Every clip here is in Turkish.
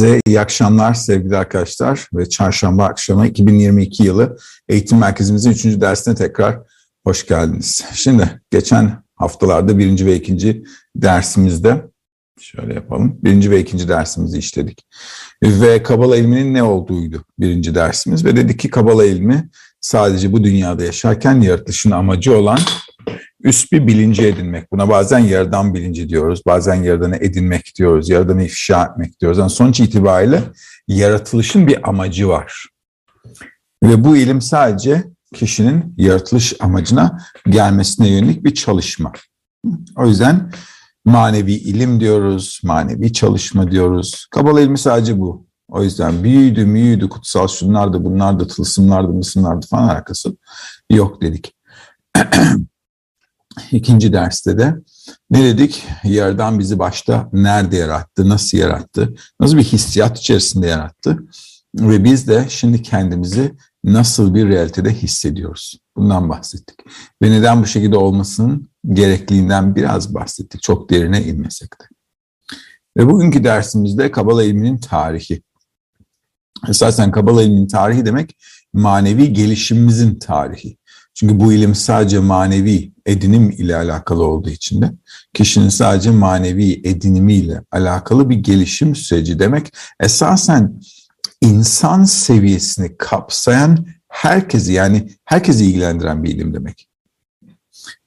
Herkese iyi akşamlar sevgili arkadaşlar ve çarşamba akşamı 2022 yılı eğitim merkezimizin 3. dersine tekrar hoş geldiniz. Şimdi geçen haftalarda birinci ve ikinci dersimizde şöyle yapalım. Birinci ve ikinci dersimizi işledik. Ve Kabala ilminin ne olduğuydu birinci dersimiz ve dedik ki Kabala ilmi sadece bu dünyada yaşarken yaratılışın amacı olan üst bir bilinci edinmek. Buna bazen yerden bilinci diyoruz, bazen yerden edinmek diyoruz, yerden ifşa etmek diyoruz. Yani sonuç itibariyle yaratılışın bir amacı var. Ve bu ilim sadece kişinin yaratılış amacına gelmesine yönelik bir çalışma. O yüzden manevi ilim diyoruz, manevi çalışma diyoruz. Kabala ilmi sadece bu. O yüzden büyüdü, müyüdü, kutsal şunlar da bunlar da tılsımlar da mısımlar da falan alakası yok dedik. İkinci derste de ne dedik? Yerden bizi başta nerede yarattı, nasıl yarattı, nasıl bir hissiyat içerisinde yarattı ve biz de şimdi kendimizi nasıl bir realitede hissediyoruz. Bundan bahsettik. Ve neden bu şekilde olmasının gerekliliğinden biraz bahsettik. Çok derine inmesek de. Ve bugünkü dersimizde Kabala ilminin tarihi. Esasen Kabala ilminin tarihi demek manevi gelişimimizin tarihi. Çünkü bu ilim sadece manevi edinim ile alakalı olduğu için de kişinin sadece manevi edinimiyle alakalı bir gelişim süreci demek. Esasen insan seviyesini kapsayan herkesi yani herkesi ilgilendiren bir ilim demek.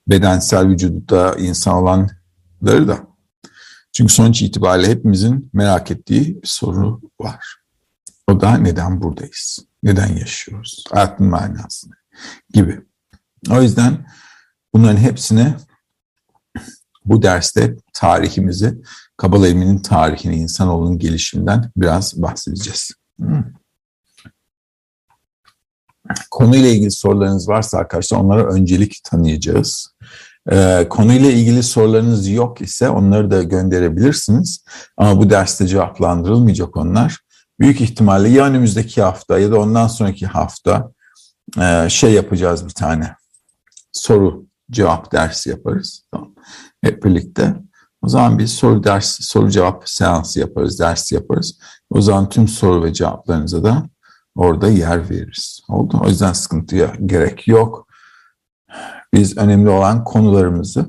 Bedensel vücudunda insan olanları da. Çünkü sonuç itibariyle hepimizin merak ettiği bir soru var. O da neden buradayız? Neden yaşıyoruz? Hayatın manasını gibi. O yüzden bunların hepsini bu derste tarihimizi, Kabala ilminin tarihini, insanoğlunun gelişiminden biraz bahsedeceğiz. Hmm. Konuyla ilgili sorularınız varsa arkadaşlar onlara öncelik tanıyacağız. Ee, konuyla ilgili sorularınız yok ise onları da gönderebilirsiniz. Ama bu derste cevaplandırılmayacak onlar. Büyük ihtimalle ya önümüzdeki hafta ya da ondan sonraki hafta e, şey yapacağız bir tane soru cevap dersi yaparız. Tamam. Hep birlikte. O zaman bir soru ders, soru cevap seansı yaparız, ders yaparız. O zaman tüm soru ve cevaplarınıza da orada yer veririz. Oldu. O yüzden sıkıntıya gerek yok. Biz önemli olan konularımızı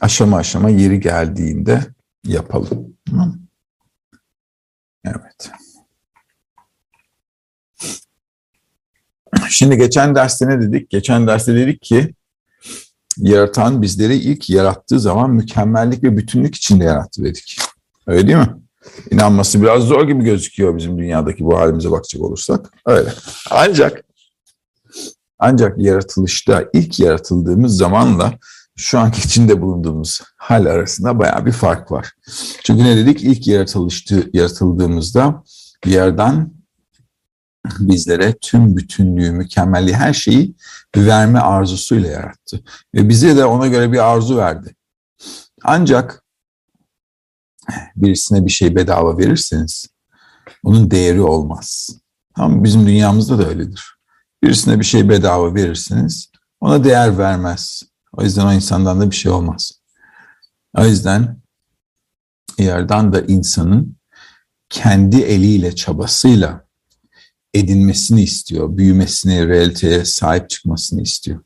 aşama aşama yeri geldiğinde yapalım. Tamam. Evet. Şimdi geçen derste ne dedik? Geçen derste dedik ki yaratan bizleri ilk yarattığı zaman mükemmellik ve bütünlük içinde yarattı dedik. Öyle değil mi? İnanması biraz zor gibi gözüküyor bizim dünyadaki bu halimize bakacak olursak. Öyle. Ancak ancak yaratılışta ilk yaratıldığımız zamanla şu anki içinde bulunduğumuz hal arasında baya bir fark var. Çünkü ne dedik? İlk yaratılıştı, yaratıldığımızda yerden bizlere tüm bütünlüğü, mükemmelliği, her şeyi verme arzusuyla yarattı. Ve bize de ona göre bir arzu verdi. Ancak birisine bir şey bedava verirseniz onun değeri olmaz. Tamam Bizim dünyamızda da öyledir. Birisine bir şey bedava verirsiniz ona değer vermez. O yüzden o insandan da bir şey olmaz. O yüzden yerden da insanın kendi eliyle, çabasıyla edinmesini istiyor, büyümesini, realiteye sahip çıkmasını istiyor.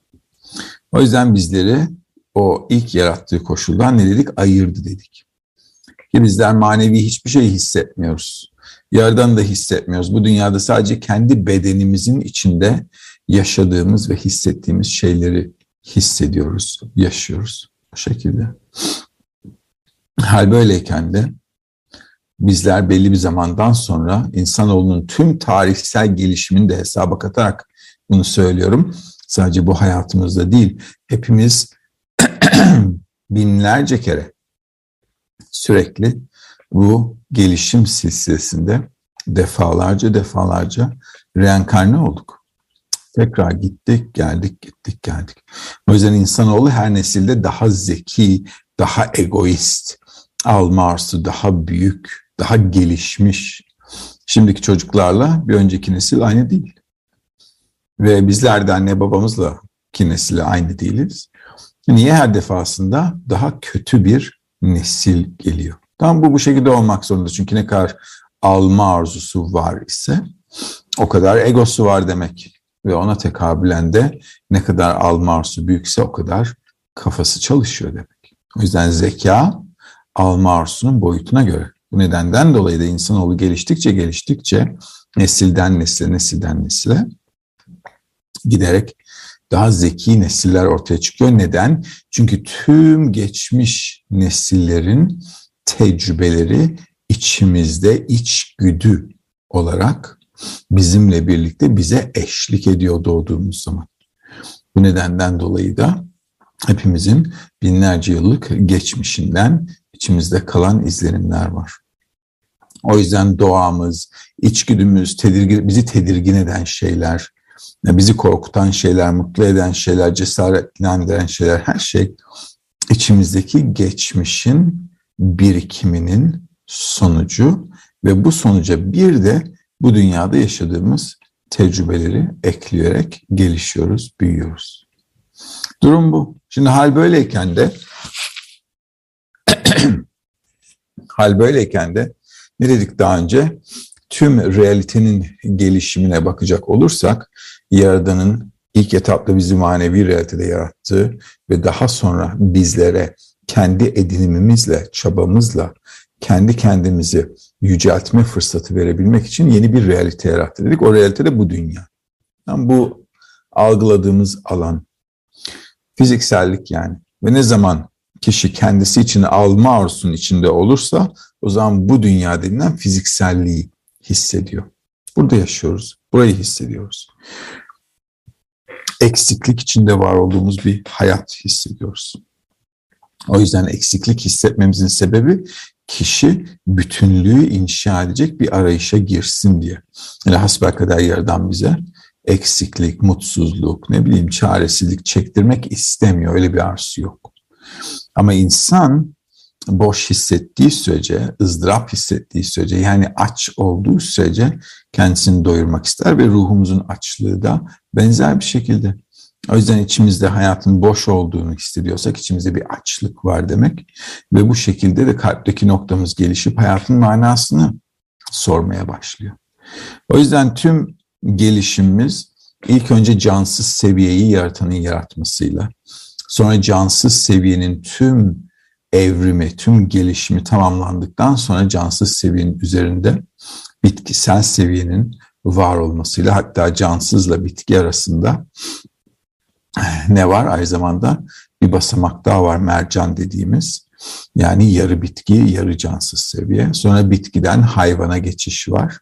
O yüzden bizleri o ilk yarattığı koşuldan ne dedik? Ayırdı dedik. Ki bizler manevi hiçbir şey hissetmiyoruz. Yerden da hissetmiyoruz. Bu dünyada sadece kendi bedenimizin içinde yaşadığımız ve hissettiğimiz şeyleri hissediyoruz, yaşıyoruz. Bu şekilde. Hal böyleyken de bizler belli bir zamandan sonra insanoğlunun tüm tarihsel gelişimini de hesaba katarak bunu söylüyorum. Sadece bu hayatımızda değil, hepimiz binlerce kere sürekli bu gelişim silsilesinde defalarca defalarca reenkarne olduk. Tekrar gittik, geldik, gittik, geldik. O yüzden insanoğlu her nesilde daha zeki, daha egoist, almarsı daha büyük, daha gelişmiş. Şimdiki çocuklarla bir önceki nesil aynı değil. Ve bizler de anne babamızla ki nesille aynı değiliz. Niye her defasında daha kötü bir nesil geliyor? Tam bu bu şekilde olmak zorunda. Çünkü ne kadar alma arzusu var ise o kadar egosu var demek. Ve ona tekabülen de ne kadar alma arzusu büyükse o kadar kafası çalışıyor demek. O yüzden zeka alma arzusunun boyutuna göre. Bu nedenden dolayı da insanoğlu geliştikçe geliştikçe nesilden nesile, nesilden nesile giderek daha zeki nesiller ortaya çıkıyor. Neden? Çünkü tüm geçmiş nesillerin tecrübeleri içimizde içgüdü olarak bizimle birlikte bize eşlik ediyor doğduğumuz zaman. Bu nedenden dolayı da hepimizin binlerce yıllık geçmişinden içimizde kalan izlenimler var. O yüzden doğamız, içgüdümüz, tedirgin, bizi tedirgin eden şeyler, bizi korkutan şeyler, mutlu eden şeyler, cesaretlendiren şeyler, her şey içimizdeki geçmişin birikiminin sonucu ve bu sonuca bir de bu dünyada yaşadığımız tecrübeleri ekleyerek gelişiyoruz, büyüyoruz. Durum bu. Şimdi hal böyleyken de hal böyleyken de ne dedik daha önce? Tüm realitenin gelişimine bakacak olursak Yaradan'ın ilk etapta bizi manevi realitede yarattığı ve daha sonra bizlere kendi edinimimizle, çabamızla kendi kendimizi yüceltme fırsatı verebilmek için yeni bir realite yarattı dedik. O realite de bu dünya. Yani bu algıladığımız alan fiziksellik yani. Ve ne zaman kişi kendisi için alma arzusunun içinde olursa o zaman bu dünya denilen fizikselliği hissediyor. Burada yaşıyoruz. Burayı hissediyoruz. Eksiklik içinde var olduğumuz bir hayat hissediyoruz. O yüzden eksiklik hissetmemizin sebebi kişi bütünlüğü inşa edecek bir arayışa girsin diye. Yani hasbelkader yerden bize eksiklik, mutsuzluk, ne bileyim çaresizlik çektirmek istemiyor. Öyle bir arzusu yok. Ama insan boş hissettiği sürece, ızdırap hissettiği sürece yani aç olduğu sürece kendisini doyurmak ister ve ruhumuzun açlığı da benzer bir şekilde. O yüzden içimizde hayatın boş olduğunu hissediyorsak içimizde bir açlık var demek ve bu şekilde de kalpteki noktamız gelişip hayatın manasını sormaya başlıyor. O yüzden tüm gelişimimiz ilk önce cansız seviyeyi yaratanın yaratmasıyla, sonra cansız seviyenin tüm evrimi, tüm gelişimi tamamlandıktan sonra cansız seviyenin üzerinde bitkisel seviyenin var olmasıyla hatta cansızla bitki arasında ne var? Aynı zamanda bir basamak daha var mercan dediğimiz. Yani yarı bitki, yarı cansız seviye. Sonra bitkiden hayvana geçiş var.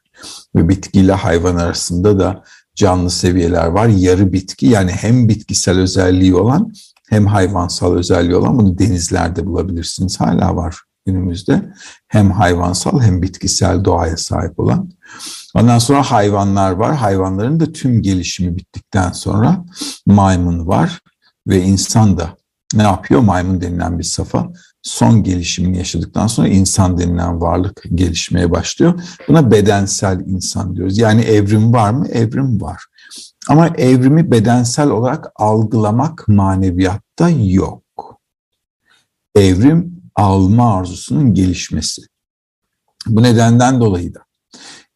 Ve bitkiyle hayvan arasında da canlı seviyeler var. Yarı bitki yani hem bitkisel özelliği olan hem hayvansal özelliği olan bunu denizlerde bulabilirsiniz. Hala var günümüzde. Hem hayvansal hem bitkisel doğaya sahip olan. Ondan sonra hayvanlar var. Hayvanların da tüm gelişimi bittikten sonra maymun var ve insan da ne yapıyor? Maymun denilen bir safa son gelişimini yaşadıktan sonra insan denilen varlık gelişmeye başlıyor. Buna bedensel insan diyoruz. Yani evrim var mı? Evrim var. Ama evrimi bedensel olarak algılamak maneviyatta yok. Evrim alma arzusunun gelişmesi. Bu nedenden dolayı da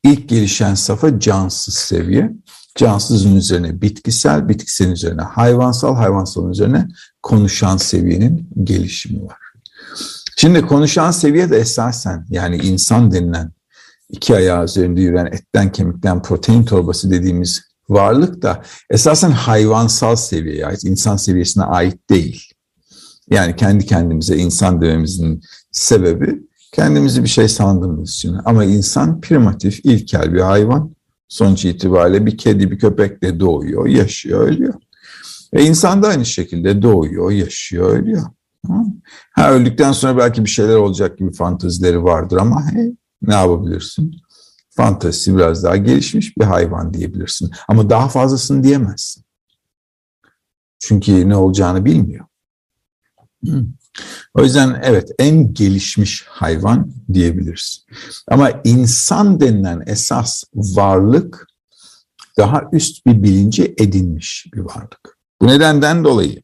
ilk gelişen safa cansız seviye. Cansızın üzerine bitkisel, bitkiselin üzerine hayvansal, hayvansalın üzerine konuşan seviyenin gelişimi var. Şimdi konuşan seviye de esasen yani insan denilen iki ayağı üzerinde yürüyen etten kemikten protein torbası dediğimiz varlık da esasen hayvansal seviyeye ait, insan seviyesine ait değil. Yani kendi kendimize insan dememizin sebebi kendimizi bir şey sandığımız için. Ama insan primitif, ilkel bir hayvan. Sonuç itibariyle bir kedi, bir köpek de doğuyor, yaşıyor, ölüyor. Ve insan da aynı şekilde doğuyor, yaşıyor, ölüyor. Ha öldükten sonra belki bir şeyler olacak gibi fantazileri vardır ama hey, ne yapabilirsin? Fantazisi biraz daha gelişmiş bir hayvan diyebilirsin. Ama daha fazlasını diyemezsin. Çünkü ne olacağını bilmiyor. O yüzden evet en gelişmiş hayvan diyebiliriz. Ama insan denilen esas varlık daha üst bir bilinci edinmiş bir varlık. Bu nedenden dolayı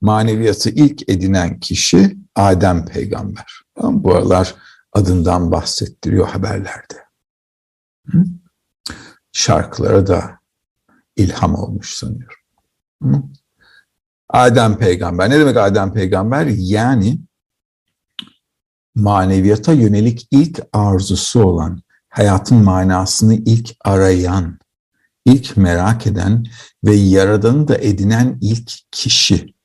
maneviyatı ilk edinen kişi Adem peygamber. Bu aralar adından bahsettiriyor haberlerde. Şarkılara da ilham olmuş sanıyorum. Adem peygamber. Ne demek Adem peygamber? Yani maneviyata yönelik ilk arzusu olan, hayatın manasını ilk arayan, ilk merak eden ve yaradanı da edinen ilk kişi.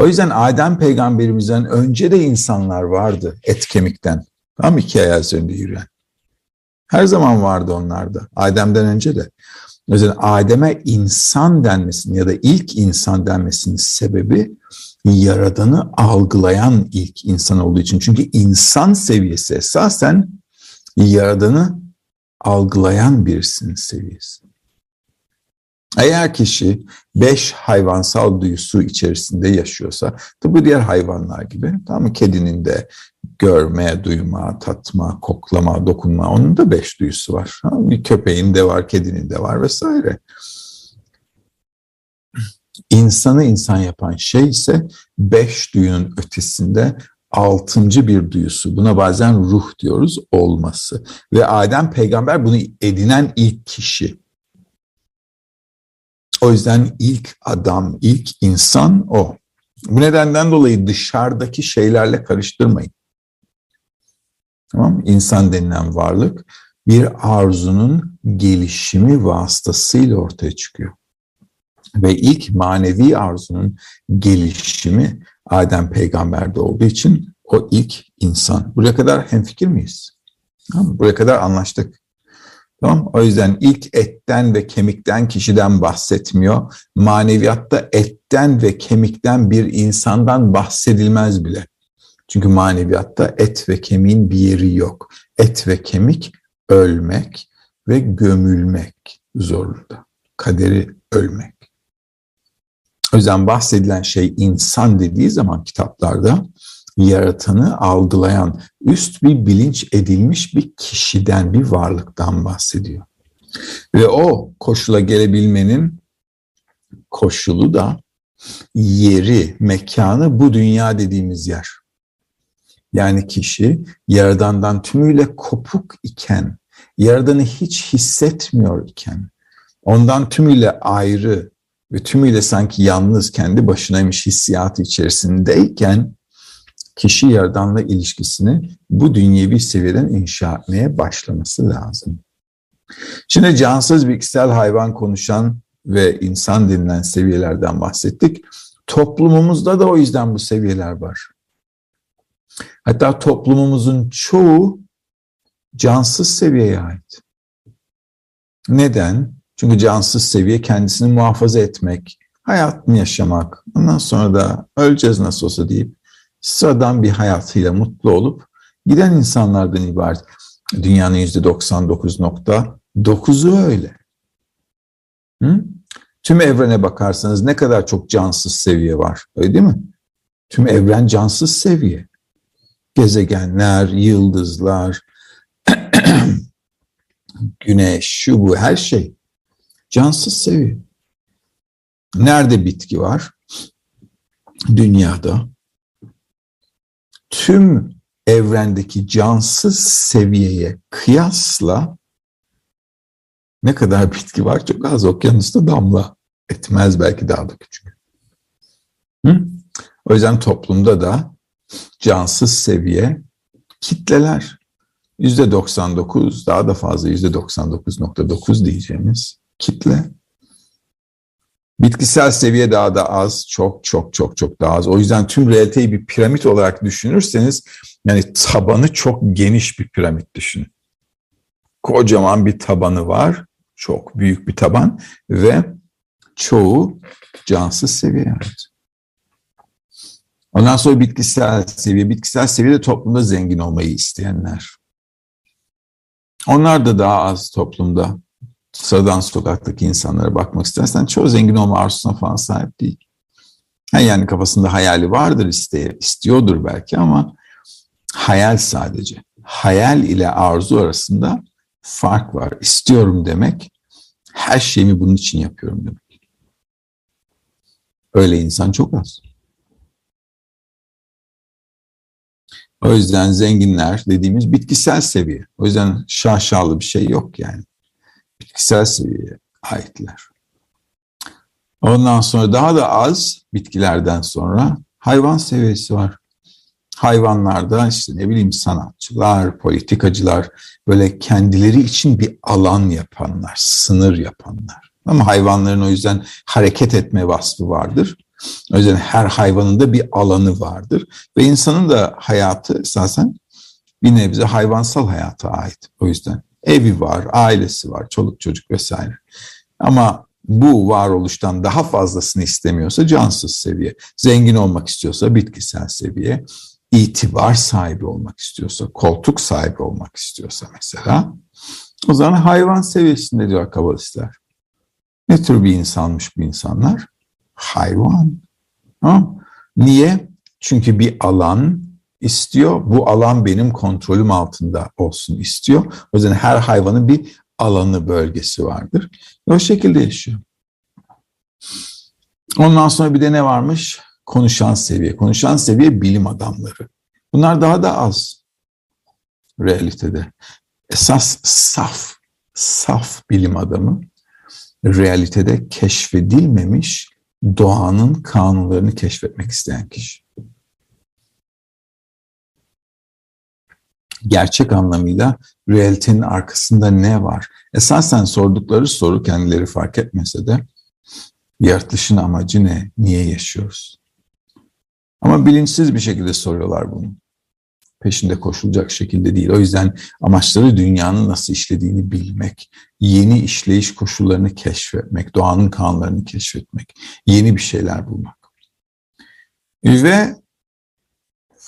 O yüzden Adem peygamberimizden önce de insanlar vardı et kemikten. Tam iki ayağı üzerinde yürüyen. Her zaman vardı onlarda. Adem'den önce de. O yüzden Adem'e insan denmesinin ya da ilk insan denmesinin sebebi yaradanı algılayan ilk insan olduğu için. Çünkü insan seviyesi esasen yaradanı algılayan birisinin seviyesi. Eğer kişi beş hayvansal duyusu içerisinde yaşıyorsa, tıpkı diğer hayvanlar gibi, tamam Kedinin de görme, duyma, tatma, koklama, dokunma, onun da beş duyusu var. Bir köpeğin de var, kedinin de var vesaire. İnsanı insan yapan şey ise beş duyunun ötesinde altıncı bir duyusu. Buna bazen ruh diyoruz, olması. Ve Adem peygamber bunu edinen ilk kişi. O yüzden ilk adam, ilk insan o. Bu nedenden dolayı dışarıdaki şeylerle karıştırmayın. Tamam İnsan denilen varlık bir arzunun gelişimi vasıtasıyla ortaya çıkıyor. Ve ilk manevi arzunun gelişimi Adem peygamberde olduğu için o ilk insan. Buraya kadar hemfikir miyiz? Buraya kadar anlaştık. Tamam O yüzden ilk etten ve kemikten kişiden bahsetmiyor. Maneviyatta etten ve kemikten bir insandan bahsedilmez bile. Çünkü maneviyatta et ve kemiğin bir yeri yok. Et ve kemik ölmek ve gömülmek zorunda. Kaderi ölmek. O yüzden bahsedilen şey insan dediği zaman kitaplarda yaratanı algılayan, üst bir bilinç edilmiş bir kişiden, bir varlıktan bahsediyor. Ve o koşula gelebilmenin koşulu da yeri, mekanı bu dünya dediğimiz yer. Yani kişi yaradandan tümüyle kopuk iken, yaradanı hiç hissetmiyor iken, ondan tümüyle ayrı ve tümüyle sanki yalnız kendi başınaymış hissiyatı içerisindeyken kişi yaradanla ilişkisini bu dünyevi seviyeden inşa etmeye başlaması lazım. Şimdi cansız bilgisayar hayvan konuşan ve insan denilen seviyelerden bahsettik. Toplumumuzda da o yüzden bu seviyeler var. Hatta toplumumuzun çoğu cansız seviyeye ait. Neden? Çünkü cansız seviye kendisini muhafaza etmek, hayatını yaşamak, ondan sonra da öleceğiz nasıl olsa deyip sıradan bir hayatıyla mutlu olup giden insanlardan ibaret. Dünyanın yüzde 99.9'u öyle. Hı? Tüm evrene bakarsanız ne kadar çok cansız seviye var. Öyle değil mi? Tüm evren cansız seviye. Gezegenler, yıldızlar, güneş, şu bu her şey cansız seviye. Nerede bitki var? Dünyada tüm evrendeki cansız seviyeye kıyasla ne kadar bitki var çok az okyanusta damla etmez belki daha da küçük. Hı? O yüzden toplumda da cansız seviye kitleler yüzde 99 daha da fazla yüzde 99.9 diyeceğimiz kitle Bitkisel seviye daha da az, çok çok çok çok daha az. O yüzden tüm realiteyi bir piramit olarak düşünürseniz yani tabanı çok geniş bir piramit düşünün. Kocaman bir tabanı var, çok büyük bir taban ve çoğu cansız seviye. Ondan sonra bitkisel seviye. Bitkisel seviyede toplumda zengin olmayı isteyenler. Onlar da daha az toplumda sıradan sokaktaki insanlara bakmak istersen çoğu zengin olma arzusuna falan sahip değil. Yani kafasında hayali vardır, iste, istiyordur belki ama hayal sadece. Hayal ile arzu arasında fark var. İstiyorum demek, her şeyimi bunun için yapıyorum demek. Öyle insan çok az. O yüzden zenginler dediğimiz bitkisel seviye. O yüzden şaşalı bir şey yok yani. Bitkisel seviyeye aitler. Ondan sonra daha da az bitkilerden sonra hayvan seviyesi var. Hayvanlarda işte ne bileyim sanatçılar, politikacılar böyle kendileri için bir alan yapanlar, sınır yapanlar. Ama hayvanların o yüzden hareket etme vasfı vardır. O yüzden her hayvanın da bir alanı vardır. Ve insanın da hayatı esasen bir nebze hayvansal hayata ait. O yüzden evi var, ailesi var, çoluk çocuk vesaire. Ama bu varoluştan daha fazlasını istemiyorsa cansız seviye. Zengin olmak istiyorsa bitkisel seviye. itibar sahibi olmak istiyorsa, koltuk sahibi olmak istiyorsa mesela o zaman hayvan seviyesinde diyor kabalistler. Ne tür bir insanmış bu insanlar? Hayvan. Ha? Niye? Çünkü bir alan istiyor. Bu alan benim kontrolüm altında olsun istiyor. O yüzden her hayvanın bir alanı bölgesi vardır. O şekilde yaşıyor. Ondan sonra bir de ne varmış? Konuşan seviye. Konuşan seviye bilim adamları. Bunlar daha da az realitede. Esas saf, saf bilim adamı realitede keşfedilmemiş doğanın kanunlarını keşfetmek isteyen kişi. Gerçek anlamıyla realitenin arkasında ne var? Esasen sordukları soru kendileri fark etmese de yaratılışın amacı ne? Niye yaşıyoruz? Ama bilinçsiz bir şekilde soruyorlar bunu. Peşinde koşulacak şekilde değil. O yüzden amaçları dünyanın nasıl işlediğini bilmek, yeni işleyiş koşullarını keşfetmek, doğanın kanunlarını keşfetmek, yeni bir şeyler bulmak. Ve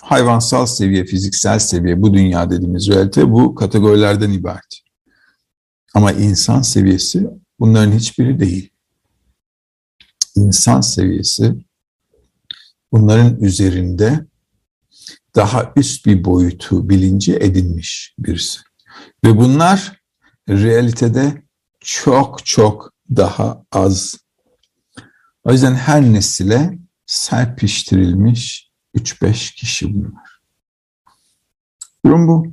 hayvansal seviye, fiziksel seviye, bu dünya dediğimiz realite bu kategorilerden ibaret. Ama insan seviyesi bunların hiçbiri değil. İnsan seviyesi bunların üzerinde daha üst bir boyutu, bilinci edinmiş birisi. Ve bunlar realitede çok çok daha az. O yüzden her nesile serpiştirilmiş 3-5 kişi bunlar. Durum bu.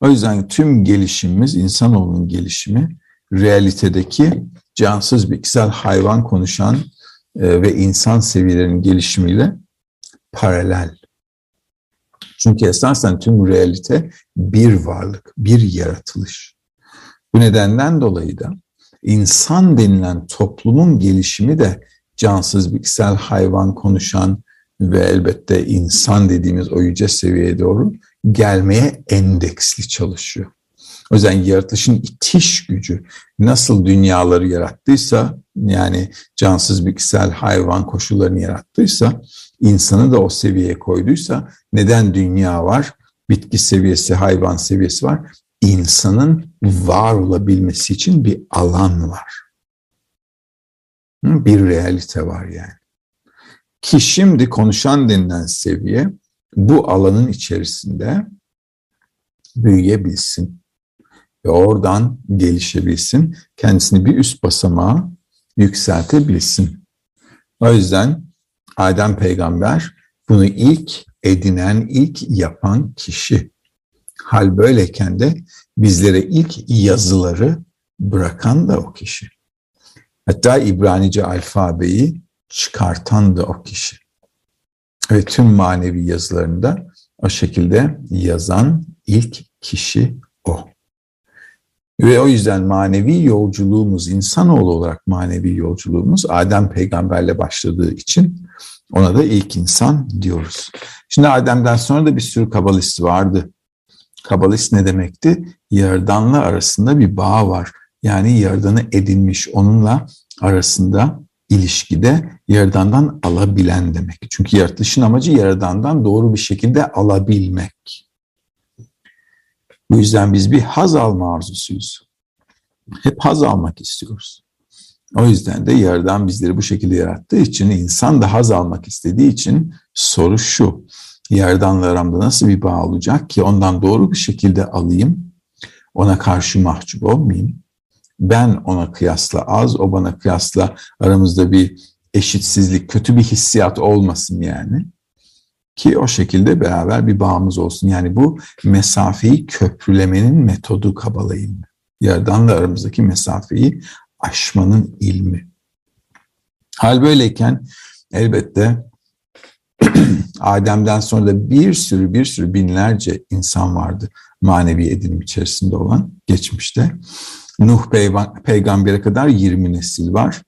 O yüzden tüm gelişimimiz, insanoğlunun gelişimi realitedeki cansız bitkisel hayvan konuşan e, ve insan seviyelerinin gelişimiyle paralel. Çünkü esasen tüm realite bir varlık, bir yaratılış. Bu nedenden dolayı da insan denilen toplumun gelişimi de cansız bitkisel hayvan konuşan ve elbette insan dediğimiz o yüce seviyeye doğru gelmeye endeksli çalışıyor. O yüzden yaratılışın itiş gücü nasıl dünyaları yarattıysa yani cansız bitkisel hayvan koşullarını yarattıysa insanı da o seviyeye koyduysa neden dünya var? Bitki seviyesi, hayvan seviyesi var. İnsanın var olabilmesi için bir alan var. Bir realite var yani. Ki şimdi konuşan denilen seviye bu alanın içerisinde büyüyebilsin ve oradan gelişebilsin, kendisini bir üst basamağa yükseltebilsin. O yüzden Adem peygamber bunu ilk edinen, ilk yapan kişi. Hal böyleyken de bizlere ilk yazıları bırakan da o kişi. Hatta İbranice alfabeyi çıkartan da o kişi. Ve tüm manevi yazılarında o şekilde yazan ilk kişi o. Ve o yüzden manevi yolculuğumuz, insanoğlu olarak manevi yolculuğumuz Adem peygamberle başladığı için ona da ilk insan diyoruz. Şimdi Adem'den sonra da bir sürü kabalist vardı. Kabalist ne demekti? Yaradanla arasında bir bağ var. Yani yaradanı edinmiş, onunla arasında ilişkide yaradandan alabilen demek. Çünkü yaratılışın amacı yaradandan doğru bir şekilde alabilmek. Bu yüzden biz bir haz alma arzusuyuz. Hep haz almak istiyoruz. O yüzden de Yaradan bizleri bu şekilde yarattığı için, insan da haz almak istediği için soru şu. Yaradanla aramda nasıl bir bağ olacak ki ondan doğru bir şekilde alayım, ona karşı mahcup olmayayım. Ben ona kıyasla az, o bana kıyasla aramızda bir eşitsizlik, kötü bir hissiyat olmasın yani. ki o şekilde beraber bir bağımız olsun. Yani bu mesafeyi köprülemenin metodu Kabala ilmi. Yaradanla aramızdaki mesafeyi aşmanın ilmi. Hal böyleyken elbette Adem'den sonra da bir sürü bir sürü binlerce insan vardı manevi edinim içerisinde olan geçmişte. Nuh peygambere kadar 20 nesil var.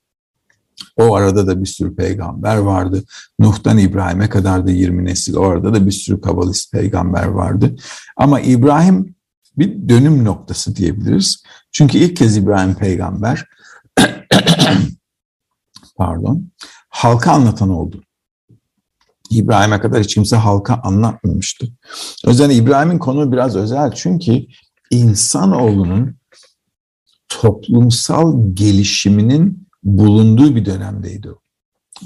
O arada da bir sürü peygamber vardı. Nuh'tan İbrahim'e kadar da 20 nesil. O arada da bir sürü kabalist peygamber vardı. Ama İbrahim bir dönüm noktası diyebiliriz. Çünkü ilk kez İbrahim peygamber pardon halka anlatan oldu. İbrahim'e kadar hiç kimse halka anlatmamıştı. O yüzden İbrahim'in konu biraz özel çünkü insanoğlunun toplumsal gelişiminin bulunduğu bir dönemdeydi.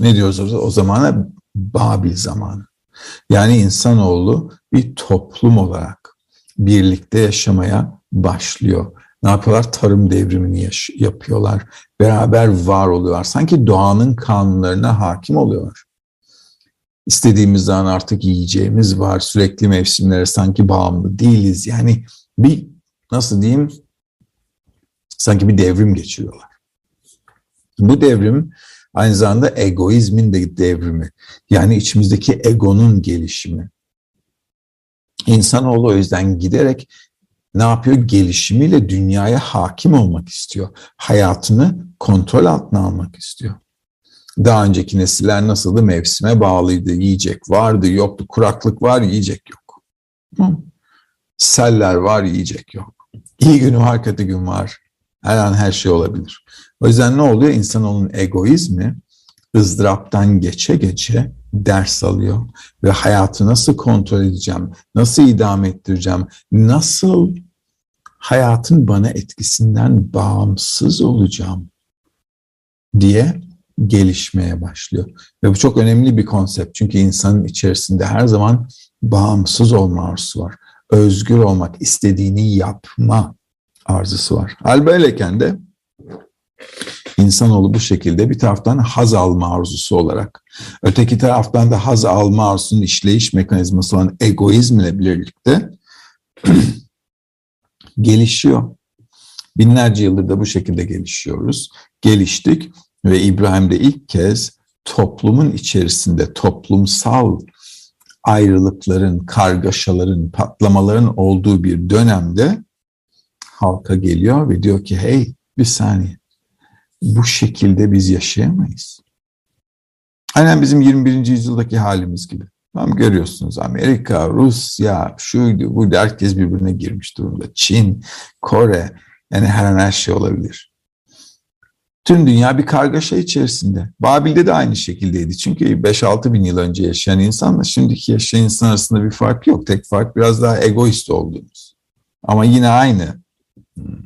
Ne diyoruz o zamana? Babil zamanı. Yani insanoğlu bir toplum olarak birlikte yaşamaya başlıyor. Ne yapıyorlar? Tarım devrimini yaş- yapıyorlar. Beraber var oluyorlar. Sanki doğanın kanunlarına hakim oluyorlar. İstediğimiz zaman artık yiyeceğimiz var. Sürekli mevsimlere sanki bağımlı değiliz. Yani bir nasıl diyeyim sanki bir devrim geçiriyorlar. Bu devrim aynı zamanda egoizmin de devrimi. Yani içimizdeki egonun gelişimi. İnsanoğlu o yüzden giderek ne yapıyor? Gelişimiyle dünyaya hakim olmak istiyor. Hayatını kontrol altına almak istiyor. Daha önceki nesiller nasıldı? Mevsime bağlıydı. Yiyecek vardı, yoktu. Kuraklık var, yiyecek yok. Seller var, yiyecek yok. İyi gün var, kötü gün var. Her an her şey olabilir. O yüzden ne oluyor? İnsanoğlunun egoizmi ızdıraptan geçe geçe ders alıyor. Ve hayatı nasıl kontrol edeceğim, nasıl idame ettireceğim, nasıl hayatın bana etkisinden bağımsız olacağım diye gelişmeye başlıyor. Ve bu çok önemli bir konsept. Çünkü insanın içerisinde her zaman bağımsız olma arzusu var. Özgür olmak, istediğini yapma arzusu var. Hal böyleyken de insanoğlu bu şekilde bir taraftan haz alma arzusu olarak, öteki taraftan da haz alma arzusunun işleyiş mekanizması olan egoizmle birlikte gelişiyor. Binlerce yıldır da bu şekilde gelişiyoruz. Geliştik ve İbrahim de ilk kez toplumun içerisinde toplumsal ayrılıkların, kargaşaların, patlamaların olduğu bir dönemde halka geliyor ve diyor ki hey bir saniye bu şekilde biz yaşayamayız. Aynen bizim 21. yüzyıldaki halimiz gibi. Tamam görüyorsunuz Amerika, Rusya, şuydu, bu herkes birbirine girmiş durumda. Çin, Kore, yani her an her şey olabilir. Tüm dünya bir kargaşa içerisinde. Babil'de de aynı şekildeydi. Çünkü 5-6 bin yıl önce yaşayan insanla şimdiki yaşayan insan arasında bir fark yok. Tek fark biraz daha egoist olduğumuz. Ama yine aynı hmm,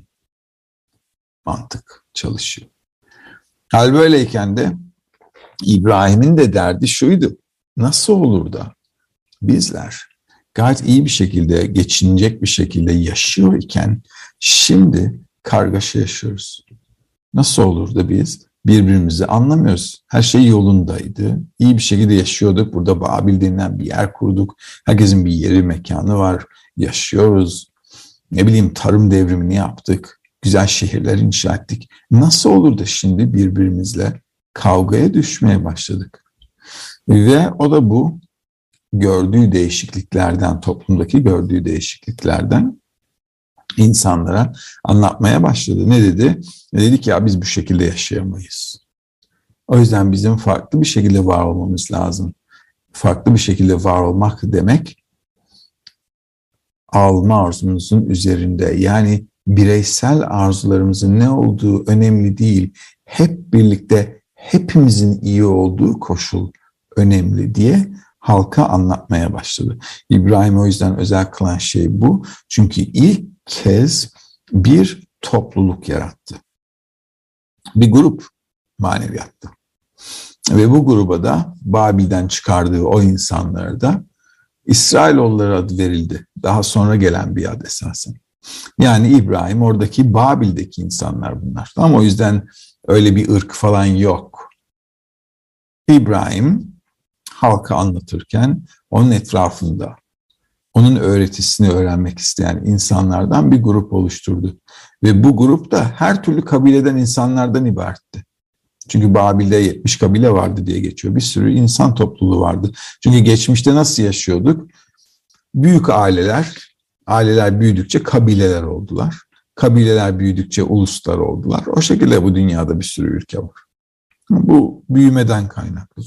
mantık çalışıyor. Hal böyleyken de İbrahim'in de derdi şuydu. Nasıl olur da bizler gayet iyi bir şekilde, geçinecek bir şekilde yaşıyor iken şimdi kargaşa yaşıyoruz. Nasıl olur da biz birbirimizi anlamıyoruz. Her şey yolundaydı. İyi bir şekilde yaşıyorduk. Burada Babil denilen bir yer kurduk. Herkesin bir yeri, mekanı var. Yaşıyoruz. Ne bileyim tarım devrimini yaptık. Güzel şehirler inşa ettik. Nasıl olur da şimdi birbirimizle kavgaya düşmeye başladık? Ve o da bu gördüğü değişikliklerden, toplumdaki gördüğü değişikliklerden insanlara anlatmaya başladı. Ne dedi? Dedi ki ya biz bu şekilde yaşayamayız. O yüzden bizim farklı bir şekilde var olmamız lazım. Farklı bir şekilde var olmak demek alma arzumuzun üzerinde. Yani bireysel arzularımızın ne olduğu önemli değil. Hep birlikte hepimizin iyi olduğu koşul önemli diye halka anlatmaya başladı. İbrahim o yüzden özel kılan şey bu. Çünkü ilk kez bir topluluk yarattı. Bir grup maneviyatta. Ve bu gruba da Babil'den çıkardığı o insanlara da İsrailoğulları adı verildi. Daha sonra gelen bir ad esasen. Yani İbrahim oradaki Babil'deki insanlar bunlar. Ama o yüzden öyle bir ırk falan yok. İbrahim halka anlatırken onun etrafında onun öğretisini öğrenmek isteyen insanlardan bir grup oluşturdu. Ve bu grup da her türlü kabileden insanlardan ibaretti. Çünkü Babil'de 70 kabile vardı diye geçiyor. Bir sürü insan topluluğu vardı. Çünkü geçmişte nasıl yaşıyorduk? Büyük aileler, aileler büyüdükçe kabileler oldular. Kabileler büyüdükçe uluslar oldular. O şekilde bu dünyada bir sürü ülke var. Bu büyümeden kaynaklı.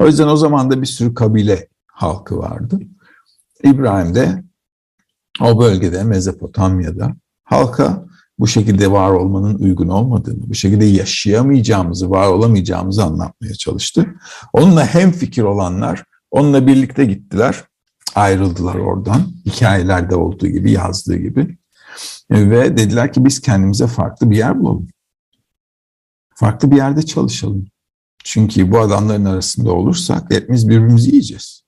O yüzden o zaman da bir sürü kabile halkı vardı. İbrahim de o bölgede Mezopotamya'da halka bu şekilde var olmanın uygun olmadığını, bu şekilde yaşayamayacağımızı, var olamayacağımızı anlatmaya çalıştı. Onunla hem fikir olanlar onunla birlikte gittiler, ayrıldılar oradan. Hikayelerde olduğu gibi, yazdığı gibi. Ve dediler ki biz kendimize farklı bir yer bulalım. Farklı bir yerde çalışalım. Çünkü bu adamların arasında olursak hepimiz birbirimizi yiyeceğiz.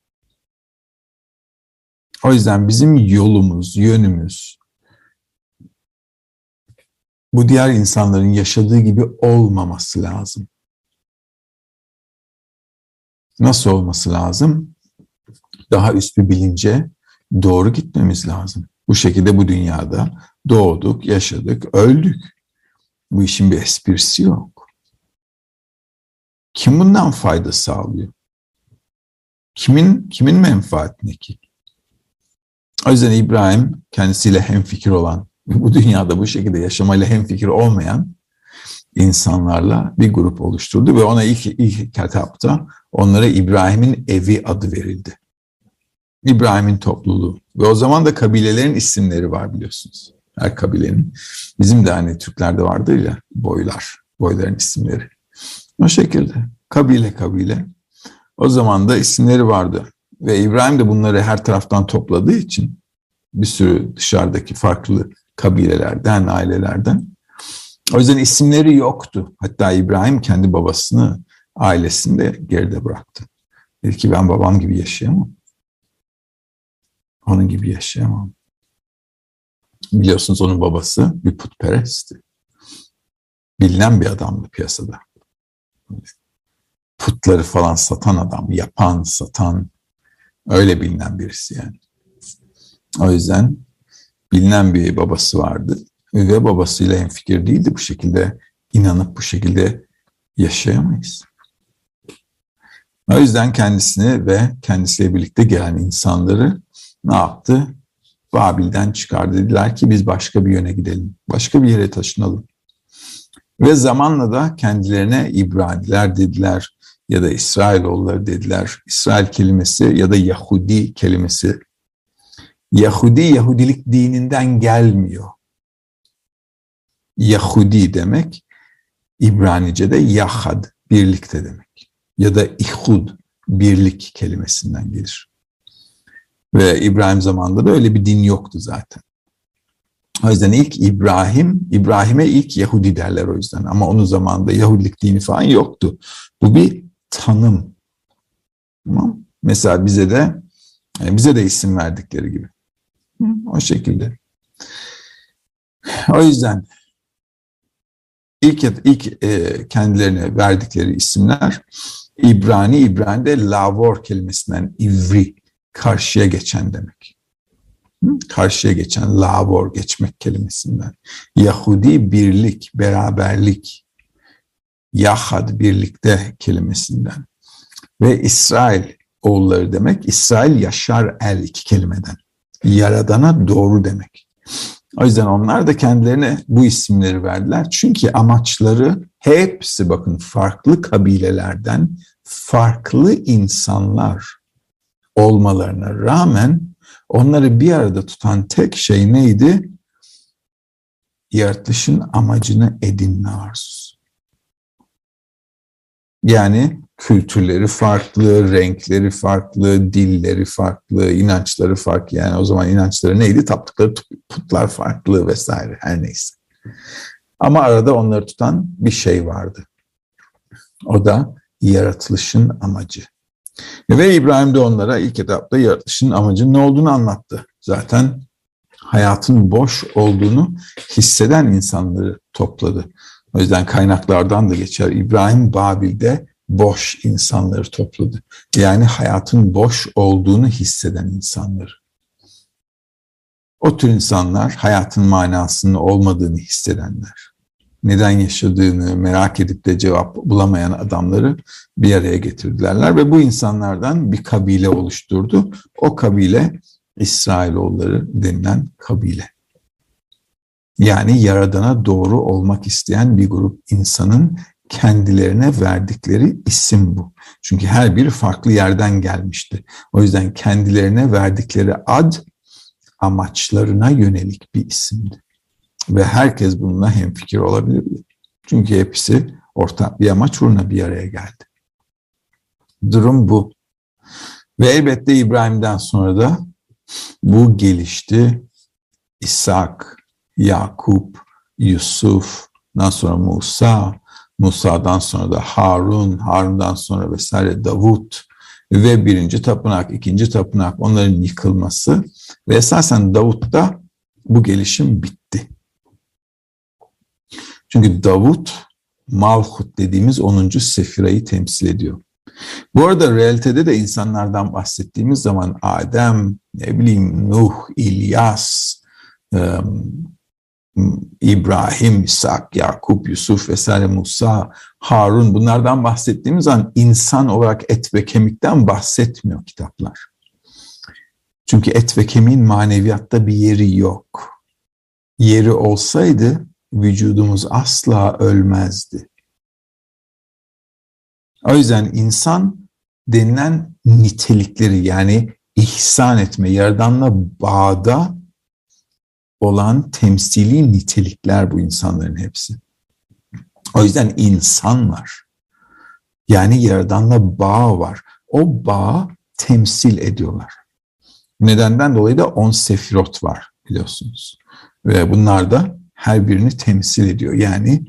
O yüzden bizim yolumuz, yönümüz bu diğer insanların yaşadığı gibi olmaması lazım. Nasıl olması lazım? Daha üst bir bilince doğru gitmemiz lazım. Bu şekilde bu dünyada doğduk, yaşadık, öldük. Bu işin bir esprisi yok. Kim bundan fayda sağlıyor? Kimin kimin menfaatine ki? O yüzden İbrahim kendisiyle hemfikir olan, bu dünyada bu şekilde yaşamayla hemfikir olmayan insanlarla bir grup oluşturdu ve ona ilk, ilk kitapta onlara İbrahim'in evi adı verildi. İbrahim'in topluluğu. Ve o zaman da kabilelerin isimleri var biliyorsunuz. Her kabilenin. Bizim de hani Türklerde vardır ya boylar, boyların isimleri. O şekilde kabile kabile. O zaman da isimleri vardı. Ve İbrahim de bunları her taraftan topladığı için bir sürü dışarıdaki farklı kabilelerden, ailelerden. O yüzden isimleri yoktu. Hatta İbrahim kendi babasını, ailesini de geride bıraktı. Dedi ki ben babam gibi yaşayamam. Onun gibi yaşayamam. Biliyorsunuz onun babası bir putperestti. Bilinen bir adamdı piyasada. Putları falan satan adam, yapan, satan, Öyle bilinen birisi yani. O yüzden bilinen bir babası vardı ve babasıyla en fikir değildi bu şekilde inanıp bu şekilde yaşayamayız. O yüzden kendisini ve kendisiyle birlikte gelen insanları ne yaptı? Babil'den çıkardı. Dediler ki biz başka bir yöne gidelim. Başka bir yere taşınalım. Ve zamanla da kendilerine İbraniler dediler ya da İsrailoğulları dediler. İsrail kelimesi ya da Yahudi kelimesi. Yahudi, Yahudilik dininden gelmiyor. Yahudi demek İbranice'de yahad, birlikte demek. Ya da ihud, birlik kelimesinden gelir. Ve İbrahim zamanında da öyle bir din yoktu zaten. O yüzden ilk İbrahim, İbrahim'e ilk Yahudi derler o yüzden. Ama onun zamanında Yahudilik dini falan yoktu. Bu bir tanım. Tamam. Mesela bize de bize de isim verdikleri gibi. O şekilde. O yüzden ilk ilk e, kendilerine verdikleri isimler İbrani, İbrani'de lavor kelimesinden ivri, karşıya geçen demek. Karşıya geçen, lavor, geçmek kelimesinden. Yahudi, birlik, beraberlik, Yahad birlikte kelimesinden. Ve İsrail oğulları demek. İsrail yaşar el iki kelimeden. Yaradana doğru demek. O yüzden onlar da kendilerine bu isimleri verdiler. Çünkü amaçları hepsi bakın farklı kabilelerden farklı insanlar olmalarına rağmen onları bir arada tutan tek şey neydi? Yaratılışın amacını edinme arzusu. Yani kültürleri farklı, renkleri farklı, dilleri farklı, inançları farklı. Yani o zaman inançları neydi? Taptıkları putlar farklı vesaire her neyse. Ama arada onları tutan bir şey vardı. O da yaratılışın amacı. Ve İbrahim de onlara ilk etapta yaratılışın amacının ne olduğunu anlattı. Zaten hayatın boş olduğunu hisseden insanları topladı. O yüzden kaynaklardan da geçer. İbrahim Babil'de boş insanları topladı. Yani hayatın boş olduğunu hisseden insanları. O tür insanlar hayatın manasının olmadığını hissedenler. Neden yaşadığını merak edip de cevap bulamayan adamları bir araya getirdilerler ve bu insanlardan bir kabile oluşturdu. O kabile İsrailoğulları denilen kabile. Yani Yaradan'a doğru olmak isteyen bir grup insanın kendilerine verdikleri isim bu. Çünkü her biri farklı yerden gelmişti. O yüzden kendilerine verdikleri ad amaçlarına yönelik bir isimdi. Ve herkes bununla hemfikir olabilirdi. Çünkü hepsi ortak bir amaç uğruna bir araya geldi. Durum bu. Ve elbette İbrahim'den sonra da bu gelişti. İshak, Yakup, Yusuf, sonra Musa, Musa'dan sonra da Harun, Harun'dan sonra vesaire Davut ve birinci tapınak, ikinci tapınak onların yıkılması ve esasen Davut'ta bu gelişim bitti. Çünkü Davut Malhut dediğimiz 10. sefirayı temsil ediyor. Bu arada realitede de insanlardan bahsettiğimiz zaman Adem, ne bileyim Nuh, İlyas, İbrahim, İshak, Yakup, Yusuf vesaire Musa, Harun bunlardan bahsettiğimiz zaman insan olarak et ve kemikten bahsetmiyor kitaplar. Çünkü et ve kemiğin maneviyatta bir yeri yok. Yeri olsaydı vücudumuz asla ölmezdi. O yüzden insan denilen nitelikleri yani ihsan etme, yaradanla bağda olan temsili nitelikler bu insanların hepsi. O yüzden insan var. Yani Yaradan'la bağ var. O bağ temsil ediyorlar. Nedenden dolayı da on sefirot var biliyorsunuz. Ve bunlar da her birini temsil ediyor. Yani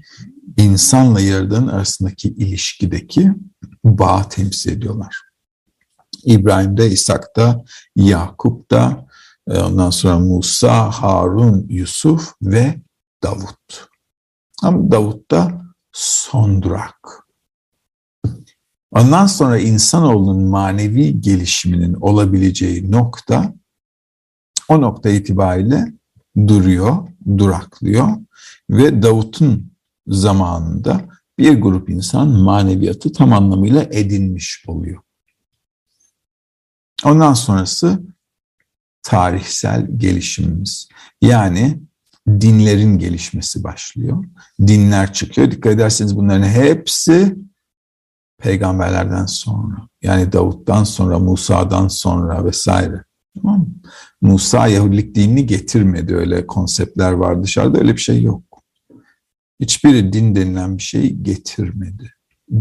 insanla Yaradan'ın arasındaki ilişkideki bağ temsil ediyorlar. İbrahim'de, İshak'ta, Yakup'ta, ondan sonra Musa, Harun, Yusuf ve Davut. Ama Davut da son durak. Ondan sonra insanoğlunun manevi gelişiminin olabileceği nokta o nokta itibariyle duruyor, duraklıyor ve Davut'un zamanında bir grup insan maneviyatı tam anlamıyla edinmiş oluyor. Ondan sonrası tarihsel gelişimimiz. Yani dinlerin gelişmesi başlıyor. Dinler çıkıyor. Dikkat ederseniz bunların hepsi peygamberlerden sonra. Yani Davut'tan sonra, Musa'dan sonra vesaire. Tamam? Musa Yahudilik dinini getirmedi. Öyle konseptler var dışarıda. Öyle bir şey yok. Hiçbiri din denilen bir şey getirmedi.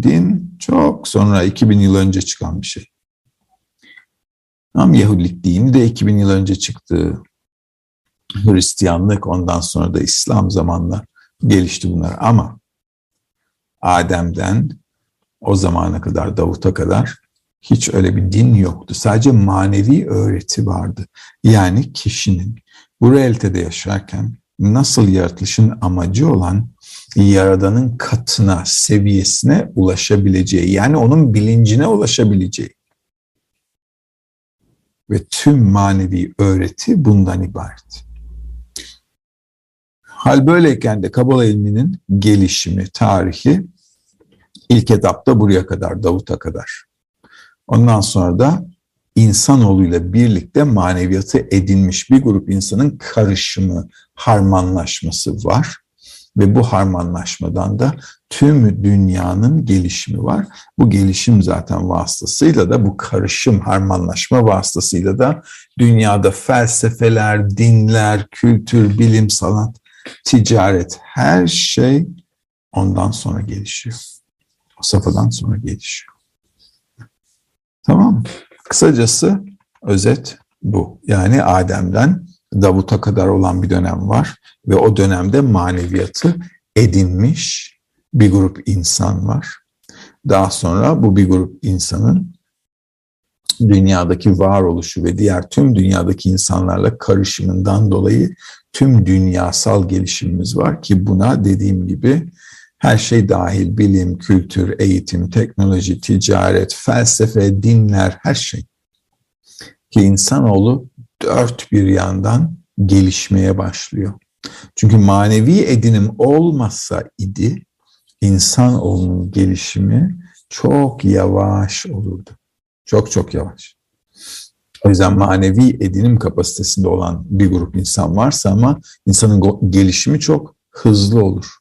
Din çok sonra 2000 yıl önce çıkan bir şey. Tam Yahudilik dini de 2000 yıl önce çıktı. Hristiyanlık ondan sonra da İslam zamanla gelişti bunlar. Ama Adem'den o zamana kadar Davut'a kadar hiç öyle bir din yoktu. Sadece manevi öğreti vardı. Yani kişinin bu realitede yaşarken nasıl yaratılışın amacı olan Yaradan'ın katına, seviyesine ulaşabileceği, yani onun bilincine ulaşabileceği ve tüm manevi öğreti bundan ibaret. Hal böyleyken de Kabala ilminin gelişimi, tarihi ilk etapta buraya kadar, Davut'a kadar. Ondan sonra da insanoğluyla birlikte maneviyatı edinmiş bir grup insanın karışımı, harmanlaşması var. Ve bu harmanlaşmadan da tüm dünyanın gelişimi var. Bu gelişim zaten vasıtasıyla da bu karışım harmanlaşma vasıtasıyla da dünyada felsefeler, dinler, kültür, bilim, sanat, ticaret her şey ondan sonra gelişiyor. O safhadan sonra gelişiyor. Tamam mı? Kısacası özet bu. Yani Adem'den Davut'a kadar olan bir dönem var ve o dönemde maneviyatı edinmiş bir grup insan var. Daha sonra bu bir grup insanın dünyadaki varoluşu ve diğer tüm dünyadaki insanlarla karışımından dolayı tüm dünyasal gelişimimiz var ki buna dediğim gibi Her şey dahil, bilim, kültür, eğitim, teknoloji, ticaret, felsefe, dinler, her şey. Ki insanoğlu dört bir yandan gelişmeye başlıyor. Çünkü manevi edinim olmasa idi, insanoğlunun gelişimi çok yavaş olurdu. Çok çok yavaş. O yüzden manevi edinim kapasitesinde olan bir grup insan varsa ama insanın gelişimi çok hızlı olur.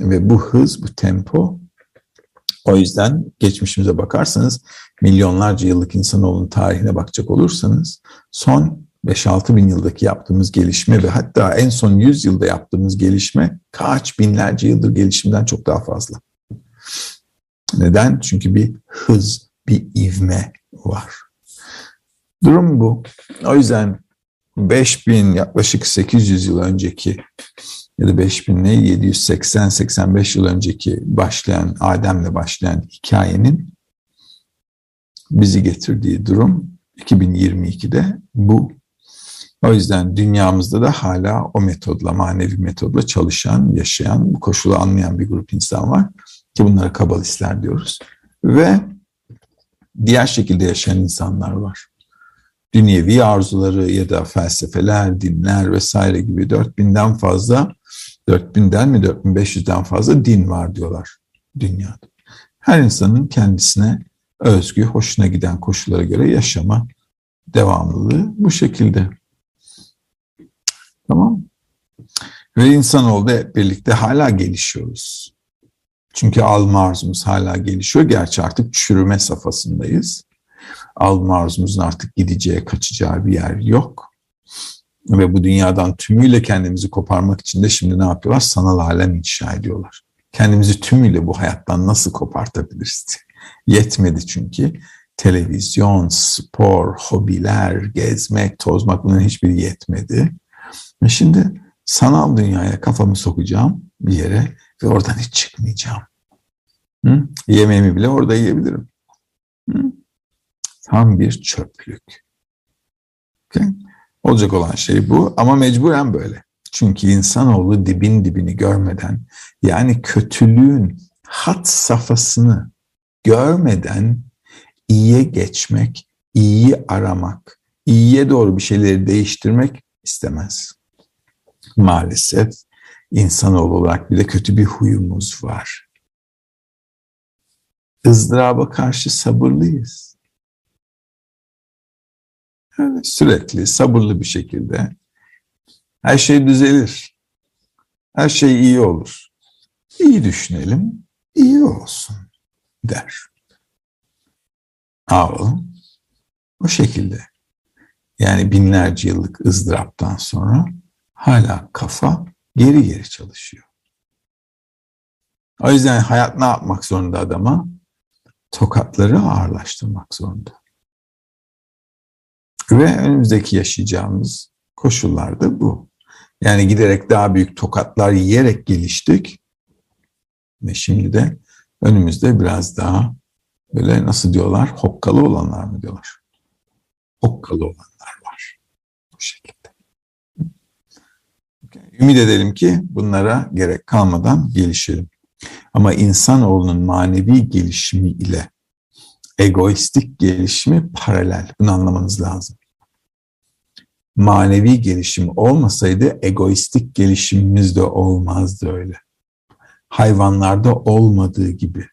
Ve bu hız, bu tempo o yüzden geçmişimize bakarsanız milyonlarca yıllık insanoğlunun tarihine bakacak olursanız son 5-6 bin yıldaki yaptığımız gelişme ve hatta en son 100 yılda yaptığımız gelişme kaç binlerce yıldır gelişimden çok daha fazla. Neden? Çünkü bir hız, bir ivme var. Durum bu. O yüzden 5000 yaklaşık 800 yıl önceki ya da 5000 ne 780-85 yıl önceki başlayan Adem'le başlayan hikayenin bizi getirdiği durum 2022'de bu. O yüzden dünyamızda da hala o metodla, manevi metodla çalışan, yaşayan, bu koşulu anlayan bir grup insan var ki bunlara kabalistler diyoruz. Ve diğer şekilde yaşayan insanlar var. Dünyevi arzuları ya da felsefeler, dinler vesaire gibi 4000'den fazla, 4000'den mi 4500'den fazla din var diyorlar dünyada. Her insanın kendisine özgü, hoşuna giden koşullara göre yaşama devamlılığı bu şekilde. Tamam Ve insanoğlu hep birlikte hala gelişiyoruz. Çünkü alma arzumuz hala gelişiyor. Gerçi artık çürüme safhasındayız. Alma arzumuzun artık gideceği, kaçacağı bir yer yok. Ve bu dünyadan tümüyle kendimizi koparmak için de şimdi ne yapıyorlar? Sanal alem inşa ediyorlar. Kendimizi tümüyle bu hayattan nasıl kopartabiliriz? Yetmedi çünkü. Televizyon, spor, hobiler, gezmek, tozmak bunların hiçbiri yetmedi. Ve şimdi sanal dünyaya kafamı sokacağım bir yere ve oradan hiç çıkmayacağım. Hı? Yemeğimi bile orada yiyebilirim. Hı? Tam bir çöplük. Okay? Olacak olan şey bu ama mecburen böyle. Çünkü insanoğlu dibin dibini görmeden yani kötülüğün hat safhasını görmeden iyiye geçmek, iyiyi aramak, iyiye doğru bir şeyleri değiştirmek istemez. Maalesef insanoğlu olarak bile kötü bir huyumuz var. ızdıraba karşı sabırlıyız. Yani sürekli sabırlı bir şekilde her şey düzelir. Her şey iyi olur. İyi düşünelim, iyi olsun der. Ağıl o şekilde. Yani binlerce yıllık ızdıraptan sonra hala kafa geri geri çalışıyor. O yüzden hayat ne yapmak zorunda adama? Tokatları ağırlaştırmak zorunda. Ve önümüzdeki yaşayacağımız koşullar da bu. Yani giderek daha büyük tokatlar yiyerek geliştik. Ve şimdi de önümüzde biraz daha böyle nasıl diyorlar? Hokkalı olanlar mı diyorlar? Hokkalı olanlar var. Bu şekilde. Ümit edelim ki bunlara gerek kalmadan gelişelim. Ama insanoğlunun manevi gelişimi ile egoistik gelişimi paralel. Bunu anlamanız lazım. Manevi gelişim olmasaydı egoistik gelişimimiz de olmazdı öyle. Hayvanlarda olmadığı gibi.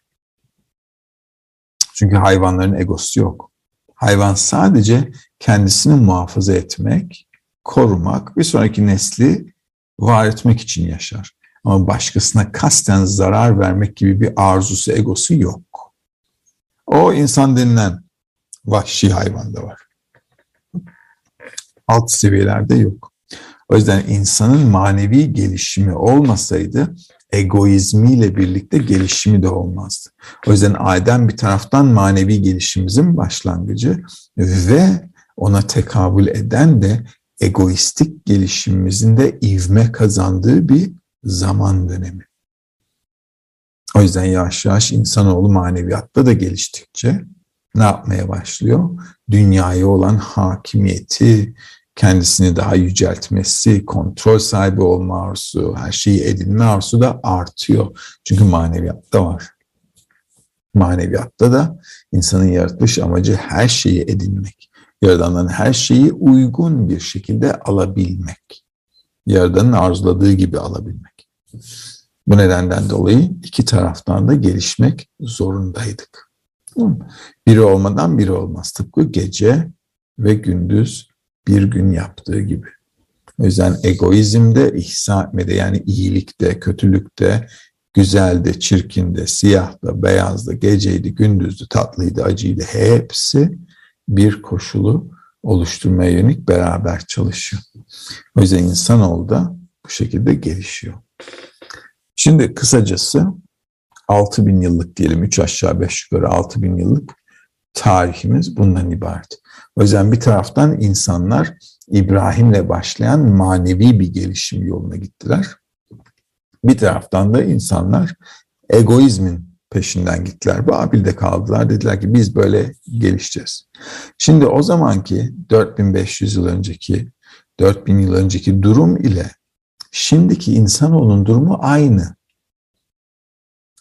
Çünkü hayvanların egosu yok. Hayvan sadece kendisini muhafaza etmek, korumak, bir sonraki nesli var etmek için yaşar. Ama başkasına kasten zarar vermek gibi bir arzusu, egosu yok. O insan denilen vahşi hayvanda var. Alt seviyelerde yok. O yüzden insanın manevi gelişimi olmasaydı egoizmiyle birlikte gelişimi de olmazdı. O yüzden Adem bir taraftan manevi gelişimimizin başlangıcı ve ona tekabül eden de egoistik gelişimimizin de ivme kazandığı bir zaman dönemi. O yüzden yavaş yavaş insanoğlu maneviyatta da geliştikçe ne yapmaya başlıyor? Dünyaya olan hakimiyeti, kendisini daha yüceltmesi, kontrol sahibi olma arzusu, her şeyi edinme arzusu da artıyor. Çünkü maneviyatta var. Maneviyatta da insanın yaratılış amacı her şeyi edinmek. Yaradanların her şeyi uygun bir şekilde alabilmek. Yaradanın arzuladığı gibi alabilmek. Bu nedenden dolayı iki taraftan da gelişmek zorundaydık. Biri olmadan biri olmaz. Tıpkı gece ve gündüz bir gün yaptığı gibi. O yüzden egoizmde, ihsan etmede yani iyilikte, kötülükte, güzelde, çirkinde, siyahda, beyazda, geceydi, gündüzdü, tatlıydı, acıydı hepsi bir koşulu oluşturmaya yönelik beraber çalışıyor. O yüzden insanoğlu da bu şekilde gelişiyor. Şimdi kısacası 6000 yıllık diyelim 3 aşağı 5 yukarı 6000 yıllık tarihimiz bundan ibaret. O yüzden bir taraftan insanlar İbrahim'le başlayan manevi bir gelişim yoluna gittiler. Bir taraftan da insanlar egoizmin peşinden gittiler. Babil'de kaldılar. Dediler ki biz böyle gelişeceğiz. Şimdi o zamanki 4500 yıl önceki, 4000 yıl önceki durum ile şimdiki insanoğlunun durumu aynı.